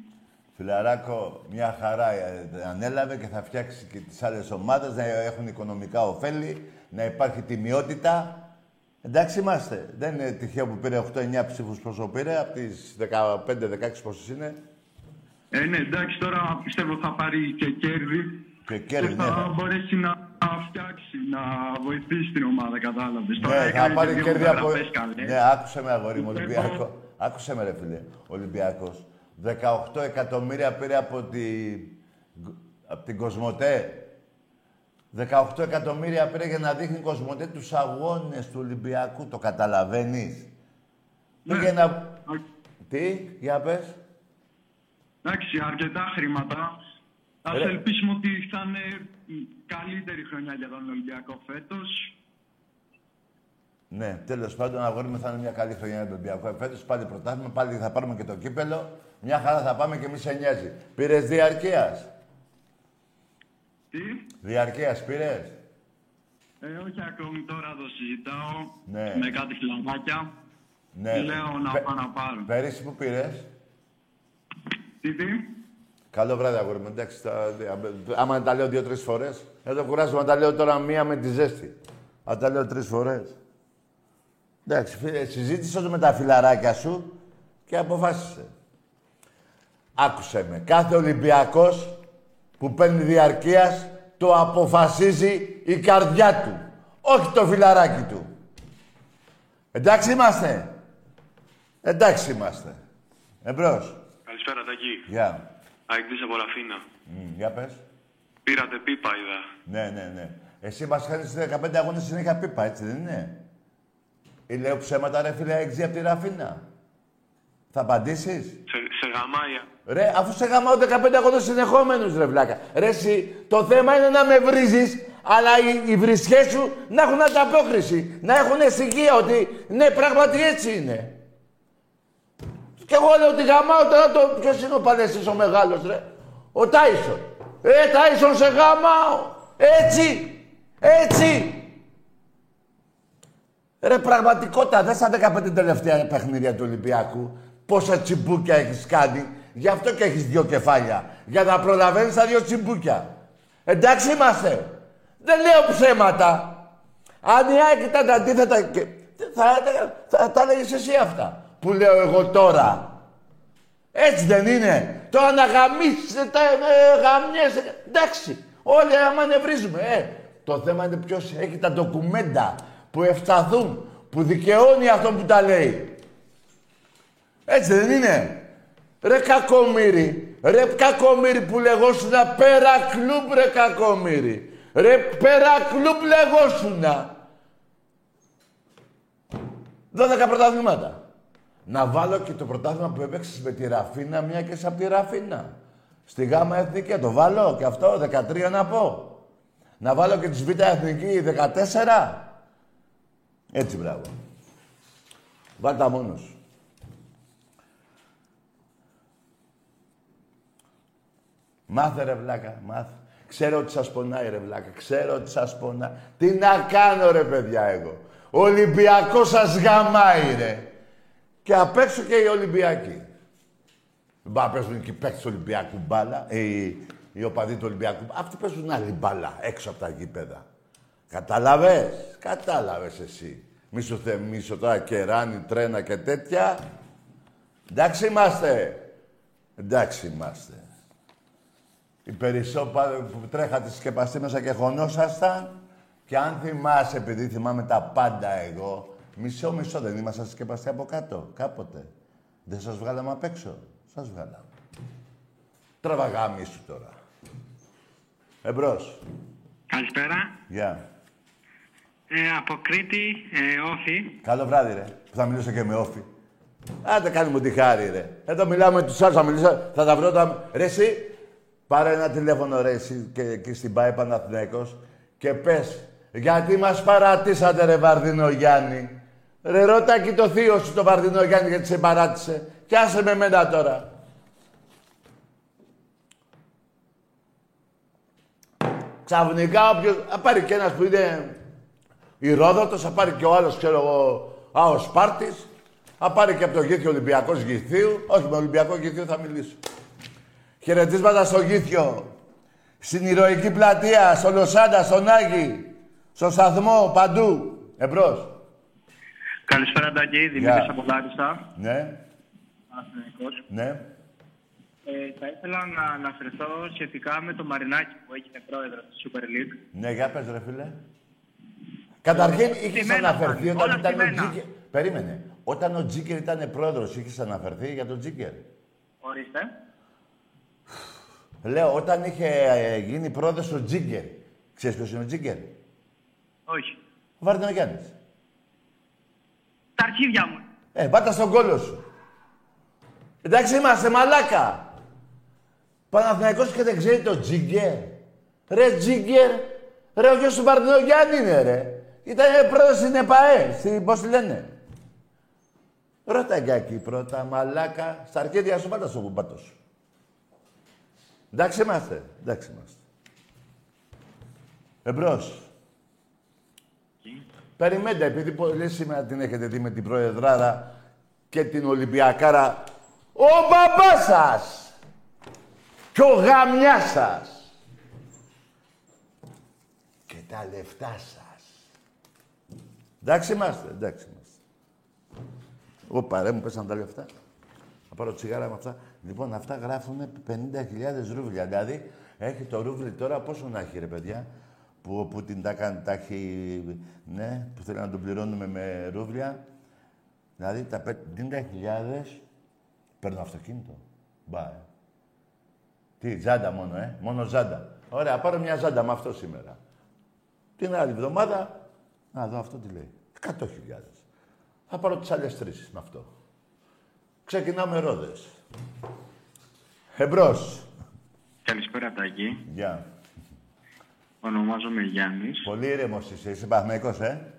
Φιλαράκο, μια χαρά ε, ανέλαβε και θα φτιάξει και τις άλλες ομάδες να έχουν οικονομικά ωφέλη, να υπάρχει τιμιότητα. Εντάξει είμαστε. Δεν είναι τυχαίο που πήρε 8-9 ψήφους πόσο πήρε, από τις 15-16 πόσες είναι. Ε, ναι, εντάξει, τώρα πιστεύω θα πάρει και κέρδη Και κέρδη, και ναι. θα μπορέσει να φτιάξει, να βοηθήσει την ομάδα, κατάλαβες. Τώρα Ναι, θα έκανε πάρει και δύο κέρδη από... μεταγραφές καλές. Ναι, άκουσε με αγόρι μου, Πιστεύω- Ολυμπιακό. Άκουσε με ρε φίλε, Ολυμπιακός. 18 εκατομμύρια πήρε από, τη... από την Κοσμοτέ. 18 εκατομμύρια πήρε για να δείχνει η Κοσμοτέ τους αγώνες του Ολυμπιακού. Το καταλαβαίνεις. Ναι. Πήγε να... Α, Τι, για πες. Εντάξει, αρκετά χρήματα. Ας Ρε. ελπίσουμε ότι θα είναι η καλύτερη χρονιά για τον Ολυμπιακό φέτος. Ναι, τέλος πάντων, αγόρι μου θα είναι μια καλή χρονιά για τον Ολυμπιακό. Φέτος πάλι πρωτάθλημα, πάλι θα πάρουμε και το κύπελο. Μια χαρά θα πάμε και μη σε νοιάζει. Πήρες διαρκείας; Τι; Διαρκείας πήρες; Ε, όχι ακόμη τώρα το συζητάω Ναι. με κάτι φιλαράκια. Ναι. Λέω να Πε- πάω να πάρω. Πέρυσι που πήρες; Τι, τι; Καλό βράδυ, αγόρι μου. Εντάξει, τα, άμα τα λέω δύο-τρεις φορές. Δεν το κουράζομαι να τα λέω τώρα μία με τη ζέστη. Αν τα λέω τρεις φορές. Εντάξει, φίλε, συζήτησες με τα φιλαράκια σου και αποφάσισε. Άκουσε με. Κάθε Ολυμπιακός που παίρνει διαρκείας το αποφασίζει η καρδιά του. Όχι το φιλαράκι του. Εντάξει είμαστε. Εντάξει είμαστε. Εμπρός. Καλησπέρα, Τάκη. Γεια. Αεκτής από Ραφίνα. Μμ, για πες. Πήρατε πίπα, είδα. Ναι, ναι, ναι. Εσύ μας χάνεις 15 αγώνες συνέχεια πίπα, έτσι δεν είναι; Ή λέω ψέματα, ρε φίλε, έξι από τη Ραφίνα. Θα απαντήσεις; Σε, σε γαμάια. Ρε, αφού σε γαμάω 15 αγώνες συνεχόμενους, ρε βλάκα. Ρε, εσύ, το θέμα είναι να με βρίζεις, αλλά οι, οι βρισιές σου να έχουν ανταπόκριση. Να έχουν αισθησία ότι, ναι, πράγματι έτσι είναι. Και εγώ λέω ότι γαμάω τώρα το... Ποιος είναι ο Παλαιστής ο μεγάλος, ρε; Ο Τάισον. Ε, Τάισον σε γαμάω. Έτσι. Έτσι. Ρε, πραγματικότητα, δεν στα 15 τελευταία παιχνίδια του Ολυμπιακού. Πόσα τσιμπούκια έχεις κάνει. Γι' αυτό και έχεις δύο κεφάλια. Για να προλαβαίνεις τα δύο τσιμπούκια. Εντάξει είμαστε. Δεν λέω ψέματα. Αν η ΑΕΚ ήταν τα αντίθετα και... Θα, θα, θα τα έλεγες εσύ αυτά που λέω εγώ τώρα. Έτσι δεν είναι. Τώρα να γαμίσετε τα ε, γαμιέσαι. Εντάξει. Όλοι άμα νευρίζουμε. Ε. Το θέμα είναι ποιος έχει τα ντοκουμέντα που ευσταθούν, που δικαιώνει αυτό που τα λέει. Έτσι δεν είναι. Ρε κακομύρι, ρε κακομύρι που λεγόσουνα Πέρα Κλουμπ ρε κακομύρι. Ρε Πέρα Κλουμπ λεγόσουνα. 12 πρωταθλήματα. Να βάλω και το πρωτάθλημα που έπαιξες με τη Ραφίνα, μια και είσαι από τη Ραφίνα. Στη Γάμα Εθνική, το βάλω και αυτό, 13 να πω. Να βάλω και τη Β' Εθνική, 14. Έτσι, μπράβο. Βάλ' τα μόνος σου. Μάθε ρε βλάκα, μάθε. Ξέρω ότι σας πονάει ρε βλάκα, ξέρω ότι σας πονάει. Τι να κάνω ρε παιδιά εγώ. Ο Ολυμπιακός σας γαμάει ρε. Και απ' έξω και οι Ολυμπιακοί. Δεν πάει να παίζουν και οι παίκτες του Ολυμπιακού μπάλα, οι, οι οπαδοί του Ολυμπιακού. Αυτοί παίζουν άλλη μπάλα έξω από τα γήπεδα. Κατάλαβες, κατάλαβες εσύ. Μη σου θεμίσω τώρα κεράνι, τρένα και τέτοια. Εντάξει είμαστε. Εντάξει είμαστε. Οι περισσότεροι που τρέχατε στη σκεπαστή μέσα και χωνόσασταν. Και αν θυμάσαι, επειδή θυμάμαι τα πάντα εγώ, μισό μισό δεν ήμασταν στη σκεπαστή από κάτω, κάποτε. Δεν σας βγάλαμε απ' έξω. Σας βγάλαμε. Τραβαγάμι σου τώρα. Εμπρός. Καλησπέρα. Γεια. Ε, από Κρήτη, ε, όφη. Καλό βράδυ, ρε. Που θα μιλήσω και με όφη. Άντε κάνει μου τη χάρη, ρε. Εδώ μιλάμε με τους άλλους, θα μιλήσω, θα τα βρω τα... Ρε εσύ, πάρε ένα τηλέφωνο, ρε εσύ, και εκεί στην ΠΑΕ Παναθηναίκος και πες, γιατί μας παρατήσατε, ρε Βαρδινό Γιάννη. Ρε ρώτα εκεί το θείο σου, το Βαρδινό Γιάννη, γιατί σε παράτησε. Κι άσε με μένα τώρα. Ξαφνικά όποιος... Θα πάρει και ένας που είναι Ηρόδοτος, θα πάρει και ο άλλος, ξέρω εγώ, α, ο Σπάρτης. Θα πάρει και από το Γήθιο Ολυμπιακός Γηθίου. Όχι, με Ολυμπιακό Γηθίου θα μιλήσω. Χαιρετίσματα στο Γήθιο. Στην ηρωική πλατεία, στο Λοσάντα, στον Άγη, στο σταθμό, παντού. Εμπρός. Καλησπέρα, Τάκη. Δημήτρης από Λάρισα. Ναι, Παναθηναϊκός. ναι. Ε, θα ήθελα να αναφερθώ σχετικά με το Μαρινάκι που έγινε πρόεδρος της Super League. Ναι, για πες ρε φίλε. Καταρχήν είχες στημένα αναφερθεί πάνε, όταν όλα ήταν ο στημένα. Τζίκερ. Περίμενε. Όταν ο Τζίκερ ήταν πρόεδρος, είχες αναφερθεί για τον Τζίκερ; Ορίστε. Λέω, όταν είχε ε, γίνει πρόεδρος ο Τζίκερ. Ξέρεις ποιος είναι ο Τζίκερ; Όχι. Ο Βαρδινογιάννης. Τα αρχίδια μου. Ε, πάτα στον κόλο σου. Εντάξει είμαστε, μαλάκα. Παναθηναϊκός και δεν ξέρει το Τζίγκερ. Ρε Τζίγκερ. Ρε ο γιος του Βαρδινογιάννη είναι ρε. Ήταν πρόεδρος στην ΕΠΑΕ, στην, πώς τη λένε. Ρώτα για εκεί πρώτα, μαλάκα. Στα αρχίδια σου πάτα στο κουμπάτο σου. Εντάξει είμαστε, εντάξει είμαστε. Εμπρός. Περιμένετε, επειδή πολύ σήμερα την έχετε δει με την Προεδράρα και την Ολυμπιακάρα. Ο μπαμπάς σας και ο γαμιάς σας και τα λεφτά σας. Εντάξει είμαστε, εντάξει είμαστε. Εγώ παρέ μου πέσαν τα λεφτά. Θα πάρω τσιγάρα με αυτά. Λοιπόν, αυτά γράφουν 50.000 ρούβλια. Δηλαδή, έχει το ρούβλι τώρα πόσο να έχει, ρε παιδιά; Που ο Πούτιν τα κάνει, τα έχει, ναι, που θέλει να τον πληρώνουμε με ρούβλια. Δηλαδή, τα 50.000 παίρνω αυτοκίνητο. Μπα, ε. Τι, ζάντα μόνο, ε. Μόνο ζάντα. Ωραία, πάρω μια ζάντα με αυτό σήμερα. Την άλλη εβδομάδα, να δω αυτό τι λέει. 100.000. Θα πάρω τις άλλες τρεις με αυτό. Ξεκινάω με ρόδες. Εμπρός. Καλησπέρα, Τάκη. Γεια. Ονομάζομαι Γιάννης. Πολύ ήρεμος είσαι. Είσαι Παναθηναϊκός, ε;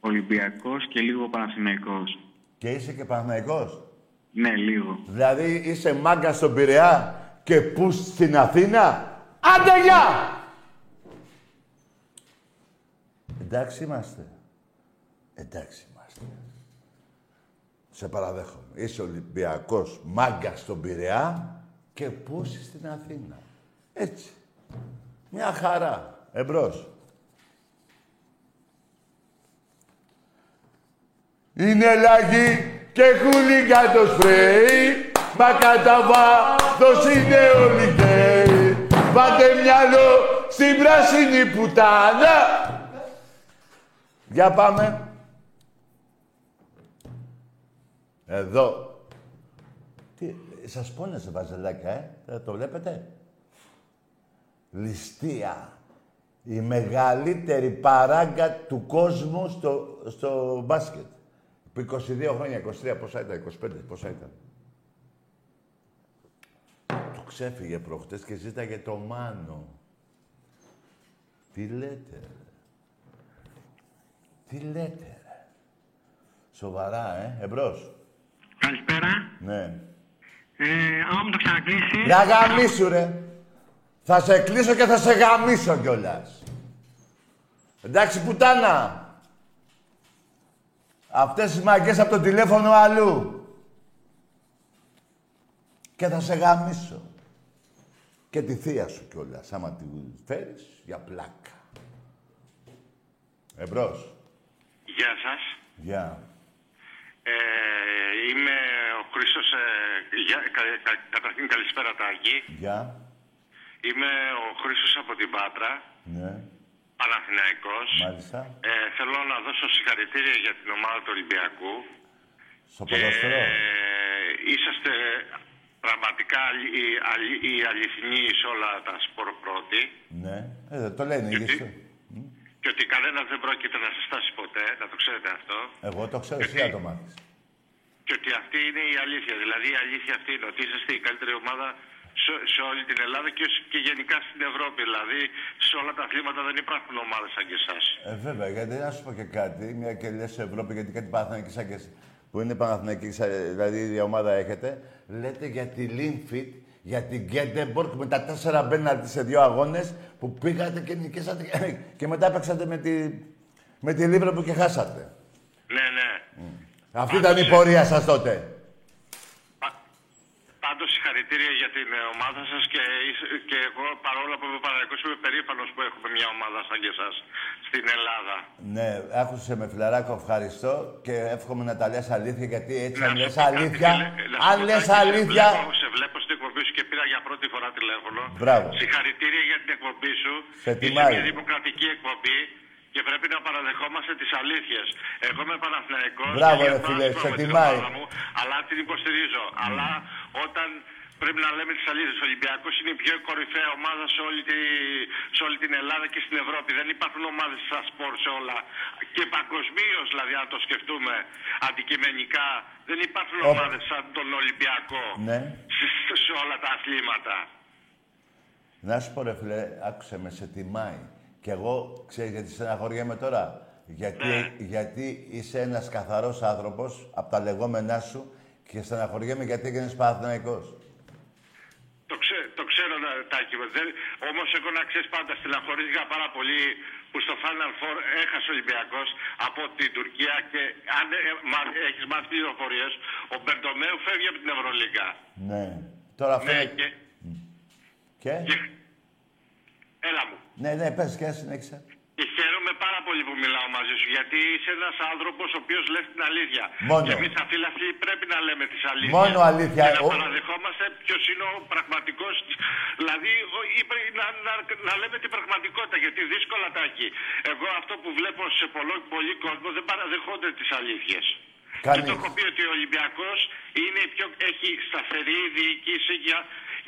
Ολυμπιακός και λίγο Παναθηναϊκός. Και είσαι και Παναθηναϊκός; Ναι, λίγο. Δηλαδή είσαι μάγκα στον Πειραιά και πού στην Αθήνα; Άντε γεια! Εντάξει είμαστε. Εντάξει είμαστε. Σε παραδέχομαι. Είσαι Ολυμπιακός μάγκα στον Πειραιά και πού στην Αθήνα. Έτσι. Μια χαρά. Εμπρός. Είναι λαγί και χούλιγκα το σπρέι Μα κατά βάθος είναι όλοι γκέι Πάτε μυαλό στην πράσινη πουτάνα Για πάμε. Εδώ. Τι, σας πόνεσε βαζελάκια, ε; Δεν το βλέπετε; Ληστεία. Η μεγαλύτερη παράγκα του κόσμου στο, στο μπάσκετ. Που 22 χρόνια, 23, πόσα ήταν, 25, πόσα ήταν. Του ξέφυγε προχτές και ζήταγε το Μάνο. Τι λέτε, ρε. Τι λέτε, ρε. Σοβαρά, ε. Εμπρός. Καλησπέρα. Ναι. Ε, άμα μου το ξανακλείσει. Να γαμίσου, ρε. Θα σε κλείσω και θα σε γαμίσω κιόλας. Εντάξει, πουτάνα. Αυτές τις μαγκές από το τηλέφωνο αλλού. Και θα σε γαμίσω. Και τη θεία σου κιόλας, άμα τη φέρεις, για πλάκα. Εμπρός. Γεια σας. Γεια. Ε, είμαι ο Χρήστος. Ε, γεια- κα- κα- καταρχήν καλησπέρα Τάκη. Γεια. Είμαι ο Χρήστος από την Πάτρα, Ναι. Παναθηναϊκός. Μάλιστα. Ε, θέλω να δώσω συγχαρητήρια για την ομάδα του Ολυμπιακού. Στο ποδόσφαιρο; Ε, είσαστε πραγματικά η, αλη- η αληθινή σε όλα τα σπορ πρώτη Ναι. Ε, το λένε οι Γιατί- ίδιοι. και ότι κανένας δεν πρόκειται να σας φτάσει ποτέ, να το ξέρετε αυτό. Εγώ το ξέρω, εσύ να το μάθεις. Και ότι αυτή είναι η αλήθεια. Δηλαδή η αλήθεια αυτή είναι ότι είσαστε η καλύτερη ομάδα σε, σε όλη την Ελλάδα και, ως- και γενικά στην Ευρώπη. Δηλαδή σε όλα τα αθλήματα δεν υπάρχουν ομάδες σαν και εσάς. Ε, βέβαια, γιατί να σου πω και κάτι, μια και λες Ευρώπη, γιατί κάτι Παναθηναϊκή σαν και εσύ, που είναι Παναθηναϊκή, σαν- δηλαδή η ίδια ομάδα έχετε, λέτε για τη Λίνφιτ, για την Γκέντεμπορκ με τα τέσσερα μπέναλτι σε δύο αγώνες που πήγατε και νικήσατε και μετά παίξατε με τη, με τη Λίβρεμπο και χάσατε. Ναι, ναι. Αυτή ήταν η πορεία σας τότε. Πα- Πάντως συγχαρητήρια για την ε, ομάδα σας και, είσαι- και εγώ παρόλο που είμαι παραδικός είμαι περήφανος που έχουμε μια ομάδα σαν και εσάς στην Ελλάδα. Ναι, άκουσε με φιλαράκο, ευχαριστώ και εύχομαι να τα λες αλήθεια, γιατί έτσι Να αν σου λες πω κάτι, αλήθεια, φίλε, να σου αν πω λες κάτι, σε αλήθεια, βλέπω- Σε βλέπω στην εκπομπή σου και πήρα για πρώτη φορά τηλέφωνο. Μπράβο. Συγχαρητήρια για την εκπομπή σου. Σε Είσαι τιμάει. μια δημοκρατική εκπομπή και πρέπει να παραδεχόμαστε τις αλήθειες. Εγώ είμαι Παναθηναϊκός. Μπράβο, και ρε γι' αυτό φίλε, ασχολούμαι σε με την τιμάει. ομάδα Μου, αλλά την υποστηρίζω. Αλλά όταν πρέπει να λέμε τις αλήθειες, ο Ολυμπιακός είναι η πιο κορυφαία ομάδα σε όλη, τη, σε όλη την Ελλάδα και στην Ευρώπη. Δεν υπάρχουν ομάδες σαν σπορ σε όλα. Και παγκοσμίως, δηλαδή, αν το σκεφτούμε αντικειμενικά, δεν υπάρχουν Ο- ομάδες σαν τον Ολυμπιακό Ναι. σε, σε όλα τα αθλήματα. Να σου πω ρε φίλε, άκουσε με, σε τιμάει. Και εγώ, ξέρεις γιατί στεναχωριέμαι τώρα. Γιατί, Ναι. γιατί είσαι ένας καθαρός άνθρωπος, από τα λεγόμενά σου, και στεναχωριέμαι γιατί έγινες Παναθηναϊκός. Να- Τάκη μου. Δεν, όμως εγώ να ξέρεις πάντα στεναχωρήθηκα πάρα πολύ που στο Final Four έχασε ο Ολυμπιακός από την Τουρκία και αν ε, μα, έχεις μάθει πληροφορίες, ο Μπερντομέου φεύγει από την Ευρωλίγκα. Ναι. Τώρα αυτό Ναι, είναι- και, Και... και... Έλα μου. Ναι, ναι, πες και συνέχισε. Και χαίρομαι πάρα πολύ που μιλάω μαζί σου, γιατί είσαι ένας άνθρωπος ο οποίος λες την αλήθεια. Μόνο. Και εμείς αφιλαφλοί πρέπει να λέμε τις αλήθειες. Μόνο αλήθεια. Και να Ο- παραδεχόμαστε ποιος είναι ο πραγματικός... Δηλαδή, ο- ή πρέ- να, να, να λέμε την πραγματικότητα, γιατί δύσκολα τα έχει. Εγώ αυτό που βλέπω σε πολλό, πολύ κόσμο δεν παραδεχόνται τις αλήθειες. Και Κανείς. το έχω πει ότι ο Ολυμπιακός είναι η πιο, έχει σταθερή διοίκηση για,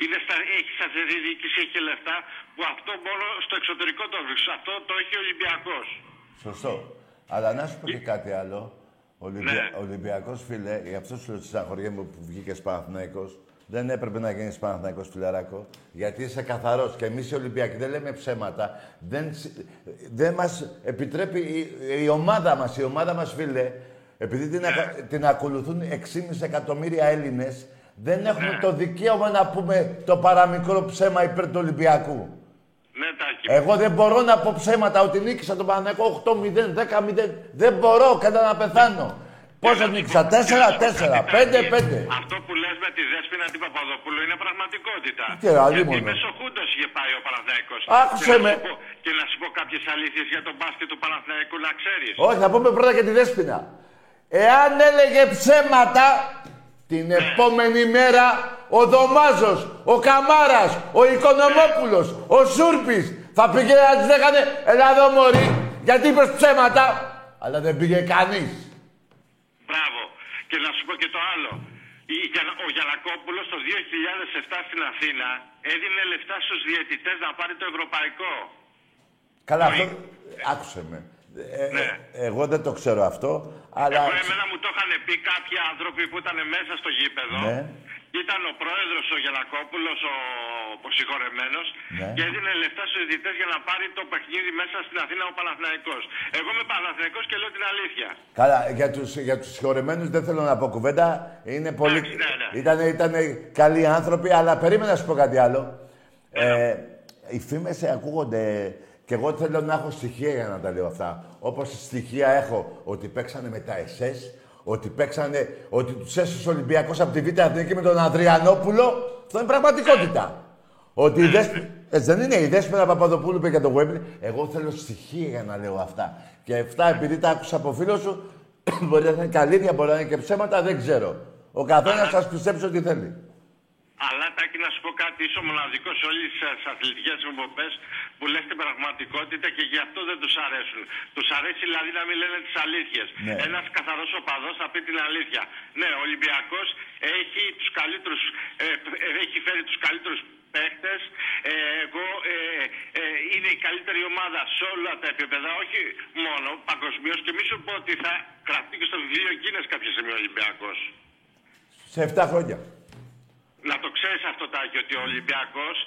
είναι στα, έχει σταθερή διοίκηση, έχει λεφτά, που αυτό μόνο στο εξωτερικό το βρίσκεις. Αυτό το έχει ο Ολυμπιακός. Σωστό. Αλλά να σου πω και κάτι άλλο. Ο Ολυμπια... Ναι. Ολυμπιακός, φίλε, γι' αυτό σου λέω τη στεναχωριέμαι που βγήκε Παναθηναϊκός. Δεν έπρεπε να γίνεις Παναθηναϊκός, φιλαράκο. Γιατί είσαι καθαρός. Και εμείς οι Ολυμπιακοί δεν λέμε ψέματα. Δεν, σ- δεν μας επιτρέπει η, η ομάδα μας. Η ομάδα μας, φίλε, επειδή την, ακα- την ακολουθούν 6,5 εκατομμύρια Έλληνες, δεν έχουμε το δικαίωμα να πούμε το παραμικρό ψέμα υπέρ του Ολυμπιακού. Ναι, Τάκη. Εγώ δεν μπορώ να πω ψέματα ότι νίκησα τον Παναγιακό 8-0, 10-0. Δεν μπορώ κατά να πεθάνω. Πόσο νίκησα, 4-4, 5-5. Αυτό που λες με τη Δέσποινα την Παπαδοπούλου είναι πραγματικότητα. Τι, αλλήμον. Γιατί μεσοχούντος είχε πάει ο Παναθηναϊκός. Άκουσε Και να με. σου πω- Και να σου πω κάποιες αλήθειες για τον μπάσκετ του Παναθηναϊκού να ξέρεις. Όχι, θα πούμε πρώτα και τη Δέσποινα. Εάν έλεγε ψέματα, την επόμενη μέρα ο Δωμάζος, ο Καμάρας, ο Οικονομόπουλος, ο Σούρπης θα πήγαινε να της λέγανε «Έλα εδώ μωρή, γιατί είπες ψέματα». Αλλά δεν πήγε κανείς. Μπράβο. Και να σου πω και το άλλο. Η- για- Ο Γιανακόπουλος το 2007 στην Αθήνα έδινε λεφτά στους διαιτητές να πάρει το ευρωπαϊκό. Καλά, αυτό... Άκουσε με. Ε, ε, Ναι. εγώ δεν το ξέρω αυτό, αλλά... Εγώ εμένα μου το είχαν πει κάποιοι άνθρωποι που ήταν μέσα στο γήπεδο. Ναι. Ήταν ο πρόεδρος ο Γιανακόπουλος, ο, ο συγχωρεμένος, Ναι. και έδινε λεφτά στους διαιτητές για να πάρει το παιχνίδι μέσα στην Αθήνα ο Παναθηναϊκός. Εγώ είμαι Παναθηναϊκός και λέω την αλήθεια. Καλά, για τους, για τους συγχωρεμένους δεν θέλω να πω κουβέντα. Είναι πολύ... Εντάξει, ναι, ναι. Ήτανε, ήτανε καλοί άνθρωποι, αλλά περίμενα να σου πω κάτι άλλο. Ε, οι φήμες ακούγονται και εγώ θέλω να έχω στοιχεία για να τα λέω αυτά. Όπως στοιχεία έχω ότι παίξανε με τα ΕΣΕΣ, ότι παίξανε, ότι τους έσωσε ο Ολυμπιακός από τη Β' Αθηνική με τον Αδριανόπουλο. Αυτό είναι πραγματικότητα. Ότι η Δέσποι... Έτσι δεν είναι, η Δέσποινα Παπαδοπούλου είπε για το Wembley. Εγώ θέλω στοιχεία για να λέω αυτά. Και αυτά, επειδή τα άκουσα από φίλο σου, μπορεί να είναι καλύδια, μπορεί να είναι και ψέματα, δεν ξέρω. Ο καθένας σας πιστέψει ό,τι θέλει. Αλλά τάκι να σου πω κάτι, είσαι ο μοναδικός σε όλες τις αθλητικές εκπομπές που λες την πραγματικότητα και γι' αυτό δεν τους αρέσουν. Τους αρέσει δηλαδή να μην λένε τις αλήθειες. Ναι. Ένας καθαρός οπαδός θα πει την αλήθεια. Ναι, ο Ολυμπιακός έχει τους καλύτερους, ε, ε, έχει φέρει τους καλύτερους παίχτε. Ε, εγώ ε, ε, είναι η καλύτερη ομάδα σε όλα τα επίπεδα, όχι μόνο παγκοσμίως. Και μη σου πω ότι θα γραφτεί και στο βιβλίο Γκίνες κάποια στιγμή ο Ολυμπιακός. Σε 7 χρόνια. Να το ξέρεις αυτό Τάκη, ότι ο Ολυμπιακός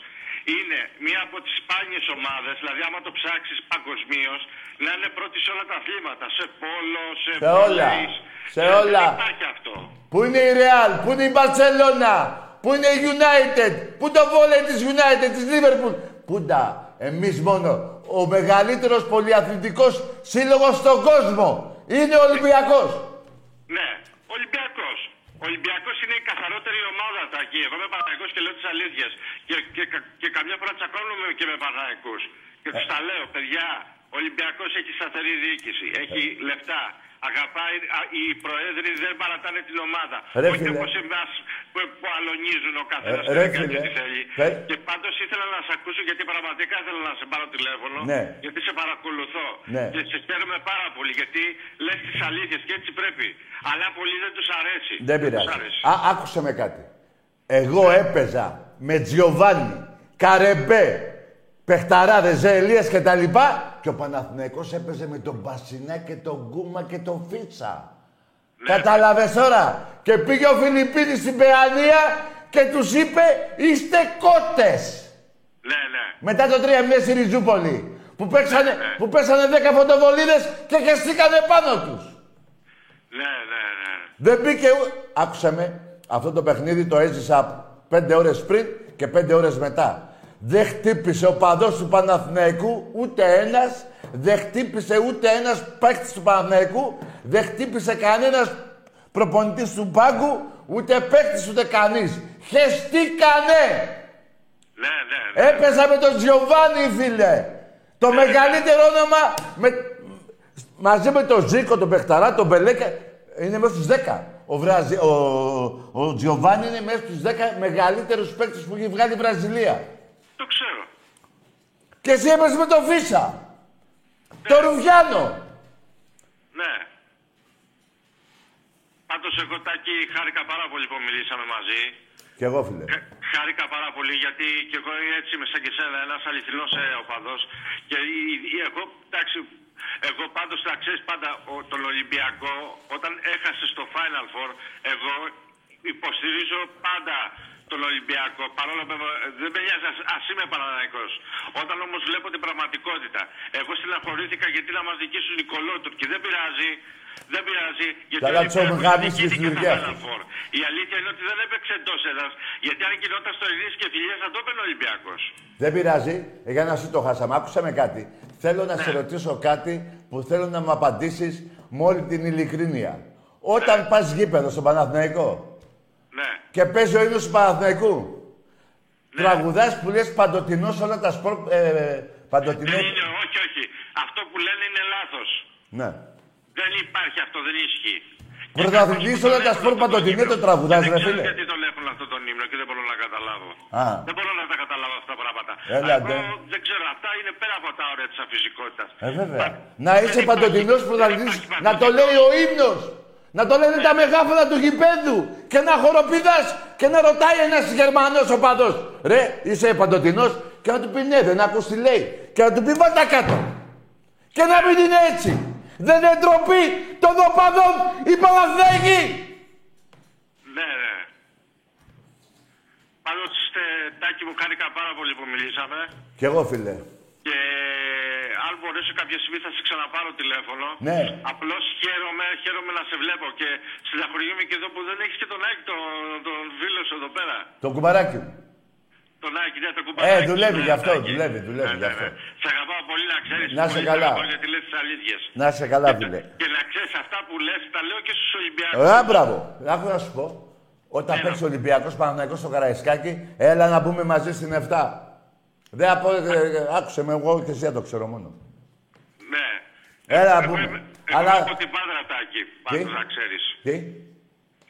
είναι μία από τις σπάνιες ομάδες, δηλαδή άμα το ψάξεις παγκοσμίως, να είναι πρώτη σε όλα τα αθλήματα. Σε πόλο, σε, Σε όλα. βόλεϊς. Σε Ε, όλα. Δεν υπάρχει αυτό. Πού είναι η Real, πού είναι η Barcelona, πού είναι η United, πού το βόλεϊ της United, της Liverpool. Πού τα, εμείς μόνο. Ο μεγαλύτερος πολυαθλητικός σύλλογος στον κόσμο είναι ο Ολυμπιακός. Ναι, Ολυμπιακός. Ο Ολυμπιακός είναι η καθαρότερη ομάδα τα εκεί. Εγώ είμαι Παναγικό και λέω τις αλήθειες. Και, και, κα- και καμιά φορά τσακώνομαι και με Παναγικού. Και τους τα λέω, παιδιά, ο Ολυμπιακός έχει σταθερή διοίκηση, έχει λεφτά. Αγαπάει, α, οι προέδροι δεν παρατάνε την ομάδα. Ρε Όχι φίλε. όπως εμάς που, που αλωνίζουν ο καθένας Ε, και ρε δεν κάνει φίλε. ό,τι θέλει. Ρε. Και πάντως ήθελα να σε ακούσω γιατί πραγματικά ήθελα να σε πάρω τηλέφωνο. Ναι. Γιατί σε παρακολουθώ. Ναι. Και σε χαίρομαι πάρα πολύ γιατί λες τις αλήθειες και έτσι πρέπει. Αλλά πολλοί δεν τους αρέσει. Δεν τους πειράζει. αρέσει. Α, άκουσε με κάτι. Εγώ έπαιζα με Τζιοβάνι, Καρεμπέ, Πεχταράδες, Ζελίες και τα λοιπά και ο Παναθηναϊκός έπαιζε με τον Μπασινά και τον Γκούμα και τον Φίτσα. Ναι. Κατάλαβες τώρα. Και πήγε ο Φιλιππίνης στην Παιανία και τους είπε είστε κότες. Ναι, ναι. Μετά το 3-0 στη Ριζούπολη. Που, παίξανε, Ναι, ναι. που πέσανε 10 φωτοβολίδες και χεστήκανε πάνω τους. Ναι, ναι, ναι. Δεν μπήκε ου... Άκουσε με. Αυτό το παιχνίδι το έζησα πέντε ώρες πριν και πέντε ώρες μετά. Δεν χτύπησε ο παδός του Παναθηναϊκού ούτε ένας. Δεν χτύπησε ούτε ένας παίκτης του Παναθηναϊκού. Δεν χτύπησε κανένας προπονητής του πάγκου. Ούτε παίκτης ούτε κανείς. Χεστήκανε. Ναι, ναι, ναι. Έπαιζα με τον Τζιοβάνι, φίλε. Το μεγαλύτερο όνομα με... μαζί με τον Ζήκο, τον Πεχταρά, τον Μπελέκα. Είναι μέσα στους 10. Ο, Βραζι... ο... ο Τζιοβάνι είναι μέσα στους 10 μεγαλύτερους παίκτες που έχει βγάλει η Βραζιλία. Το ξέρω. Και εσύ έπαιζες με τον Φίσα. Το Ρουβιάνο. Ναι. Πάντως εγώ τάκι χάρηκα πάρα πολύ που μιλήσαμε μαζί. Κι εγώ, φίλε. Ε, Χάρηκα πάρα πολύ γιατί και εγώ έτσι είμαι σαν και εσένα, ένας αληθινός οπαδός. Και η- η- εγώ, εντάξει, εγώ πάντως θα ξέρεις πάντα ο- τον Ολυμπιακό, όταν έχασες στο Final Four, εγώ υποστηρίζω πάντα τον Ολυμπιακό. Παρόλο που ε, δεν με νοιάζει, ας- ας είμαι Παναναϊκός. Όταν όμως βλέπω την πραγματικότητα, εγώ στεναχωρήθηκα γιατί να μας δικήσουν οι κολότουρκοι. Δεν πειράζει. Δεν πειράζει. Γιατί Καλά, ο τους έχουμε Ολυμπιακός γαμίσει νικήθηκε στη στα δουλειά Final τους. Four. Η αλήθεια είναι ότι δεν έπαιξε εντός έδρας. Γιατί αν γινόταν στο Ειρήνη και Φιλία θα το έπαιρνε ο Ολυμπιακός. Δεν πειράζει, ε, για να σου το χάσαμε. Άκουσα με κάτι. Θέλω να σε ρωτήσω κάτι που θέλω να μου απαντήσεις με όλη την ειλικρίνεια. Όταν πας γήπεδο στον Παναθηναϊκό Ναι. και παίζει ο ύμνος του Παναθηναϊκού, τραγουδάς που λες παντοτινός όλα τα σπορ... Ε, παντοτινό... Δεν είναι, όχι, όχι. Αυτό που λένε είναι λάθος. Ναι. Δεν υπάρχει αυτό, δεν ισχύει. Πρωταθλητής Και όλα κάποιοι τα που σπορ τον έχουν παντοτινέ αυτό το τραγουδάς, ύμνο. ρε Δεν ξέρω φίλε. γιατί τον έχουν αυτό τον ύμνο και δεν μπορώ να καταλάβω. Α. Δεν μπορώ να τα καταλάβω αυτά τα πράγματα. Έλα, Εγώ ντε. δεν ξέρω, αυτά είναι πέρα από τα όρια της αφυσικότητα. Ε, βέβαια. Να είσαι παντοτινός πρωταθλητής, να το λέει ο ύμνος. Να το λένε τα μεγάφωνα του γηπέδου και να χοροπηδάς και να ρωτάει ένας Γερμανός οπαδός. Ρε, είσαι παντοτινός και να του πει ναι, δεν ακούς τι λέει. Και να του πει βάλ' τα κάτω. Και να μην είναι έτσι. Δεν είναι ντροπή των οπαδών η Παναθηναϊκή. Ναι, ναι. Πάντως, Τάκη μου, χάρηκα πάρα πολύ που μιλήσαμε. Κι εγώ φίλε. Και αν μπορέσω κάποια στιγμή θα σε ξαναπάρω τηλέφωνο. Ναι. Απλώς χαίρομαι, χαίρομαι να σε βλέπω και στεναχωριέμαι και εδώ που δεν έχεις και τον Άκη, τον, τον φίλο σου εδώ πέρα. Το κουμπαράκι μου. Τον Άκη, ναι, τον κουμπαράκι. Ε, δουλεύει ναι, γι' αυτό, Άκη. δουλεύει, δουλεύει Ναι, γι' ναι, αυτό. ναι. Σε αγαπάω πολύ να ξέρεις. Να σε καλά. Γιατί λες τις αλήθειες. Να είσαι καλά φίλε. Και να ξέρεις αυτά που λες, τα λέω και στους Ολυμπιακούς. Ε, μπράβο. Άκου να σου πω. Όταν παίξει ο Ολυμπιακός Παναθηναϊκός στο Καραϊσκάκι, έλα να μπούμε μαζί στην 7. Δεν απο... ε, άκουσε με, εγώ και εσύ δεν το ξέρω μόνο. Ναι. Έλα, Εγώ πούμε. είμαι- Εγώ Αλλά- είμαι από την Πάτρα, Τάκη. Πάντως να ξέρεις. Τι,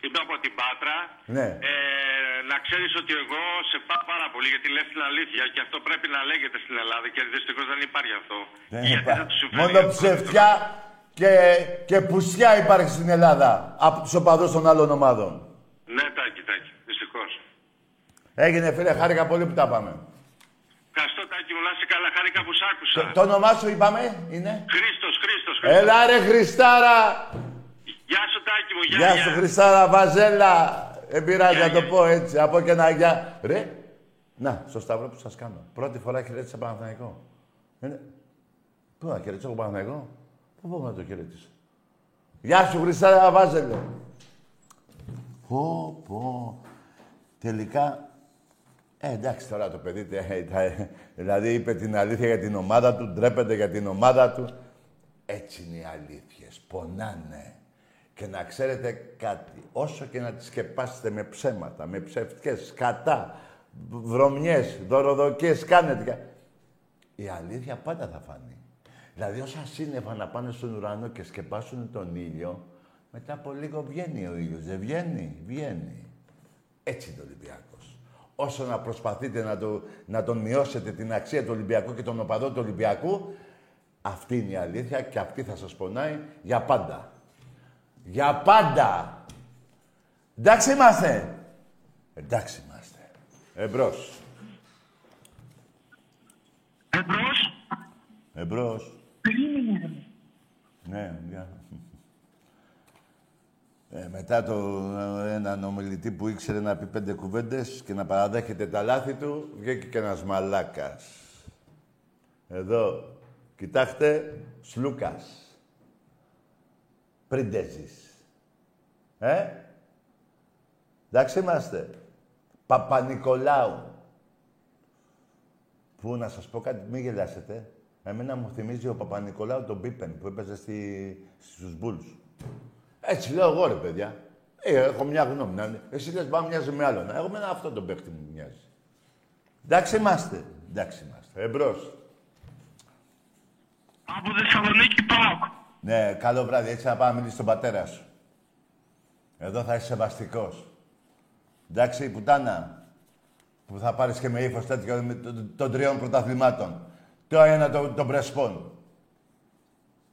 Είμαι από την Πάτρα. Ναι. Ε, να ξέρεις ότι εγώ σε πάω πάρα πολύ γιατί λες την αλήθεια και αυτό πρέπει να λέγεται στην Ελλάδα και δυστυχώς δεν υπάρχει αυτό. Δεν γιατί υπάρχει. δεν τους συμφέρει Ναι, Μόνο αυτό. ψευτιά και, και πουσιά υπάρχει στην Ελλάδα από τους οπαδούς των άλλων ομάδων. Ναι, τάκι, τάκι. Δυστυχώς. Έγινε φίλε, χάρηκα πολύ που τα πάμε. Ευχαριστώ, Τάκη μου. Να είσαι καλά. Χάρηκα που σ' άκουσα. Το, το όνομά σου είπαμε είναι; Χρήστος, Χρήστος, Χρήστος. Έλα ρε Χριστάρα! Γεια σου, Τάκη μου. Γεια, Γεια σου Χριστάρα Βαζέλα! Δεν πειράζει να το πω έτσι. Από και ένα γεια. Ρε, να, στο σταυρό που σας κάνω. Πρώτη φορά χαιρέτησα Παναθηναϊκό. Είναι... Πού να χαιρετήσω εγώ Παναθηναϊκό; Πού μπορώ να το χαιρετήσω; Γεια σου Χριστάρα Βάζελε. Πω, πω. Τελικά, ε, εντάξει τώρα το παιδί, ε, τα- δηλαδή είπε την αλήθεια για την ομάδα του, ντρέπεται για την ομάδα του. Έτσι είναι οι αλήθειες. Πονάνε. Και να ξέρετε κάτι, όσο και να τις σκεπάσετε με ψέματα, με ψευτικές, σκατά, βρωμιές, δωροδοκίες, κάνετε. κα- Η αλήθεια πάντα θα φανεί. Δηλαδή όσα σύννεφα να πάνε στον ουρανό και σκεπάσουν τον ήλιο, μετά από λίγο βγαίνει ο ήλιος. Δεν βγαίνει, βγαίνει. Έτσι είναι ο Ολυμπιακός. Όσο να προσπαθείτε να, το, να τον μειώσετε την αξία του Ολυμπιακού και των οπαδών του Ολυμπιακού, αυτή είναι η αλήθεια και αυτή θα σας πονάει για πάντα. Για πάντα. Εντάξει είμαστε. Εντάξει είμαστε. Εμπρός. Εμπρός. Εμπρός. Ναι, για. Ε, μετά το ε, έναν ομιλητή που ήξερε να πει πέντε κουβέντες και να παραδέχεται τα λάθη του, βγήκε και ένας μαλάκας. Εδώ, κοιτάξτε, Σλούκας. Πριντέζης. Ε, εντάξει είμαστε. Παπα-Νικολάου. Πού να σας πω κάτι, μην γελάσετε. Εμένα μου θυμίζει ο Παπα-Νικολάου τον Πίπεν που έπαιζε στη... στους Μπούλς. Έτσι λέω εγώ ρε παιδιά. Ε, έχω μια γνώμη. Να... Εσύ λες πάμε μοιάζει με άλλον. Εγώ με αυτό τον παίχτη μου μοιάζει. Εντάξει είμαστε. Εντάξει είμαστε. Εμπρός. Από Θεσσαλονίκη ΠΑΟΚ. Ναι, καλό βράδυ. Έτσι να πάμε να μιλήσεις στον πατέρα σου. Εδώ θα είσαι σεβαστικός. Εντάξει, πουτάνα. Που θα πάρεις και με ύφος τέτοιο με το- το- των τριών πρωταθλημάτων. Το ένα των το πρεσπών.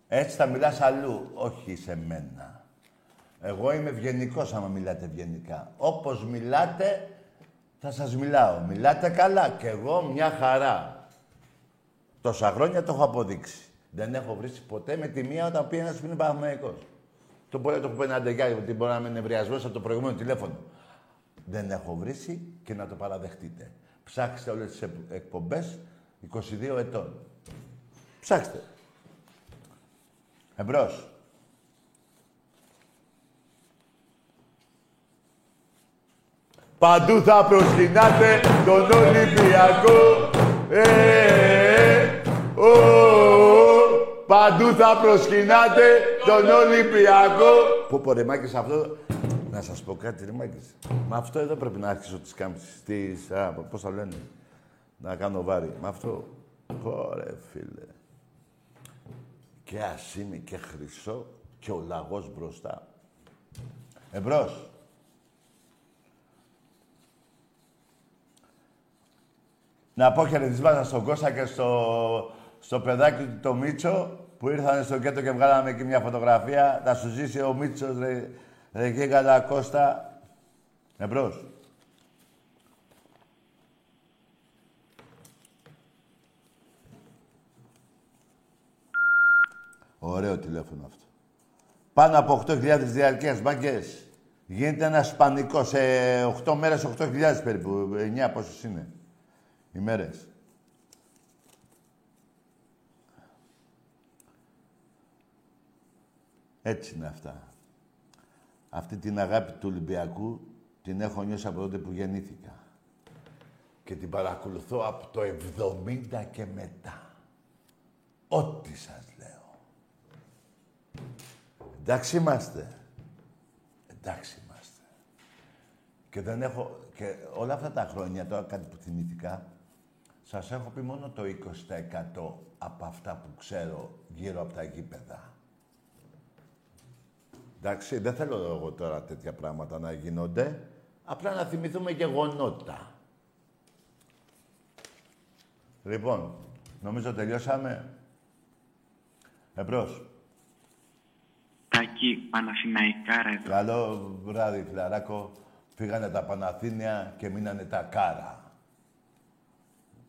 Έτσι θα μιλάς αλλού, όχι σε μένα. Εγώ είμαι ευγενικός άμα μιλάτε ευγενικά. Όπως μιλάτε, θα σας μιλάω. Μιλάτε καλά και εγώ μια χαρά. Τόσα χρόνια το έχω αποδείξει. Δεν έχω βρει ποτέ με τη μία όταν πει ένας που είναι Παναθηναϊκός. Το μπορεί να το έχω πει ένα αντεγιά, γιατί μπορεί να είμαι νευριασμένος από το προηγούμενο τηλέφωνο. Δεν έχω βρει και να το παραδεχτείτε. Ψάξτε όλες τις εκ- εκπομπές 22 ετών. Ψάξτε. Εμπρός. Παντού θα προσκυνάτε τον Ολυμπιακό. Ε, ε, ε, ο, ο, ο. Παντού θα προσκυνάτε τον Ολυμπιακό. Πω πω ρε Μάκης, αυτό... Να σας πω κάτι ρε Μάκης. Με αυτό εδώ πρέπει να άρχισω τις κάμψεις. Τις... Α, πώς θα λένε. Να κάνω βάρη. Με αυτό. Πω ρε φίλε. Και ασήμι και χρυσό και ο λαγός μπροστά. Εμπρός. Να πω χαιρετισμάτα στον Κώστα και στο, στο παιδάκι του το Μίτσο που ήρθαν στο κέντρο και βγάλαμε εκεί μια φωτογραφία. Θα σου ζήσει ο Μίτσος, ρε, ρε Γίγαλα Κώστα. Εμπρός. Ωραίο τηλέφωνο αυτό. Πάνω από 8.000 διαρκείας, μάγκες. Γίνεται ένας σπανικό. Σε 8 μέρες 8.000 περίπου. 9 πόσες είναι. Ημέρες. Έτσι είναι αυτά. Αυτή την αγάπη του Ολυμπιακού την έχω νιώσει από τότε που γεννήθηκα. Και την παρακολουθώ από το 70 και μετά. Ό,τι σας λέω. Εντάξει είμαστε. Εντάξει είμαστε. Και δεν έχω... Και όλα αυτά τα χρόνια, τώρα κάτι που θυμήθηκα, σας έχω πει μόνο το 20% από αυτά που ξέρω γύρω από τα γήπεδα. Εντάξει, δεν θέλω εγώ τώρα τέτοια πράγματα να γίνονται. Απλά να θυμηθούμε γεγονότα. Λοιπόν, νομίζω τελειώσαμε. Εμπρός. Τάκη, Παναθηναϊκάρα εδώ. Καλό βράδυ, φιλαράκο. Φύγανε τα Παναθήνια και μείνανε τα Κάρα.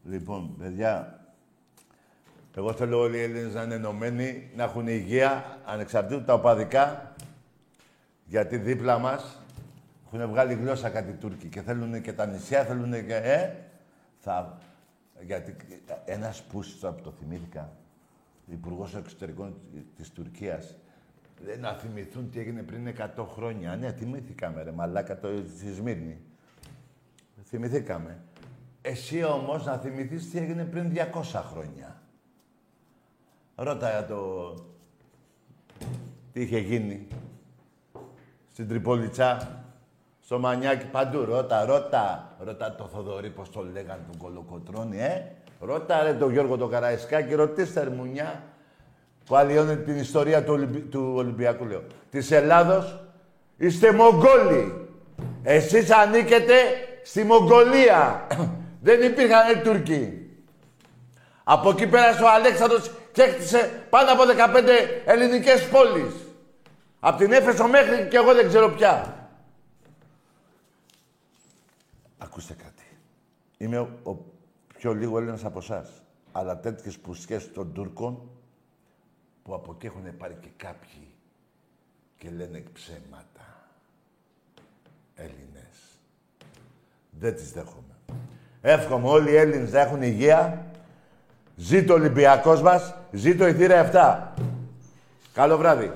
Λοιπόν, παιδιά, εγώ θέλω όλοι οι Έλληνες να είναι ενωμένοι, να έχουν υγεία, ανεξαρτήτως τα οπαδικά, γιατί δίπλα μας έχουν βγάλει γλώσσα κάτι Τούρκοι και θέλουν και τα νησιά, θέλουν και... Ε, θα... Γιατί ένας πούσης, τώρα που το θυμήθηκα, υπουργός Εξωτερικών της Τουρκίας, λέει να θυμηθούν τι έγινε πριν 100 χρόνια. Ναι, θυμήθηκαμε ρε μαλάκα το στη Σμύρνη. Θυμηθήκαμε. Εσύ όμως να θυμηθείς τι έγινε πριν 200 χρόνια. Ρώτα το... Τι είχε γίνει. Στην Τριπολιτσά, στο Μανιάκι, παντού. Ρώτα, ρώτα. Ρώτα το Θοδωρή, πώς το λέγανε τον Κολοκοτρώνη, ε. Ρώτα ρε τον Γιώργο τον Καραϊσκάκη, ρωτήστε ρε μουνιά που αλλοιώνει την ιστορία του, Ολυμπι... του Ολυμπιακού, λέω. Της Ελλάδος, είστε Μογγόλοι. Εσείς ανήκετε στη Μογγολία. Δεν υπήρχαν ε, Τούρκοι. Από εκεί πέρασε ο Αλέξανδρος και έκτισε πάνω από 15 ελληνικές πόλεις. Από την Έφεσο μέχρι και εγώ δεν ξέρω πια. Ακούστε κάτι. Είμαι ο, ο πιο λίγο Έλληνας από εσάς. Αλλά τέτοιες πουσιές των Τούρκων που από εκεί έχουν πάρει και κάποιοι και λένε ψέματα. Έλληνες. Δεν τις δέχομαι. Εύχομαι όλοι οι Έλληνες να έχουν υγεία. Ζήτω ο Ολυμπιακός μας. Ζήτω η θύρα 7. Καλό βράδυ.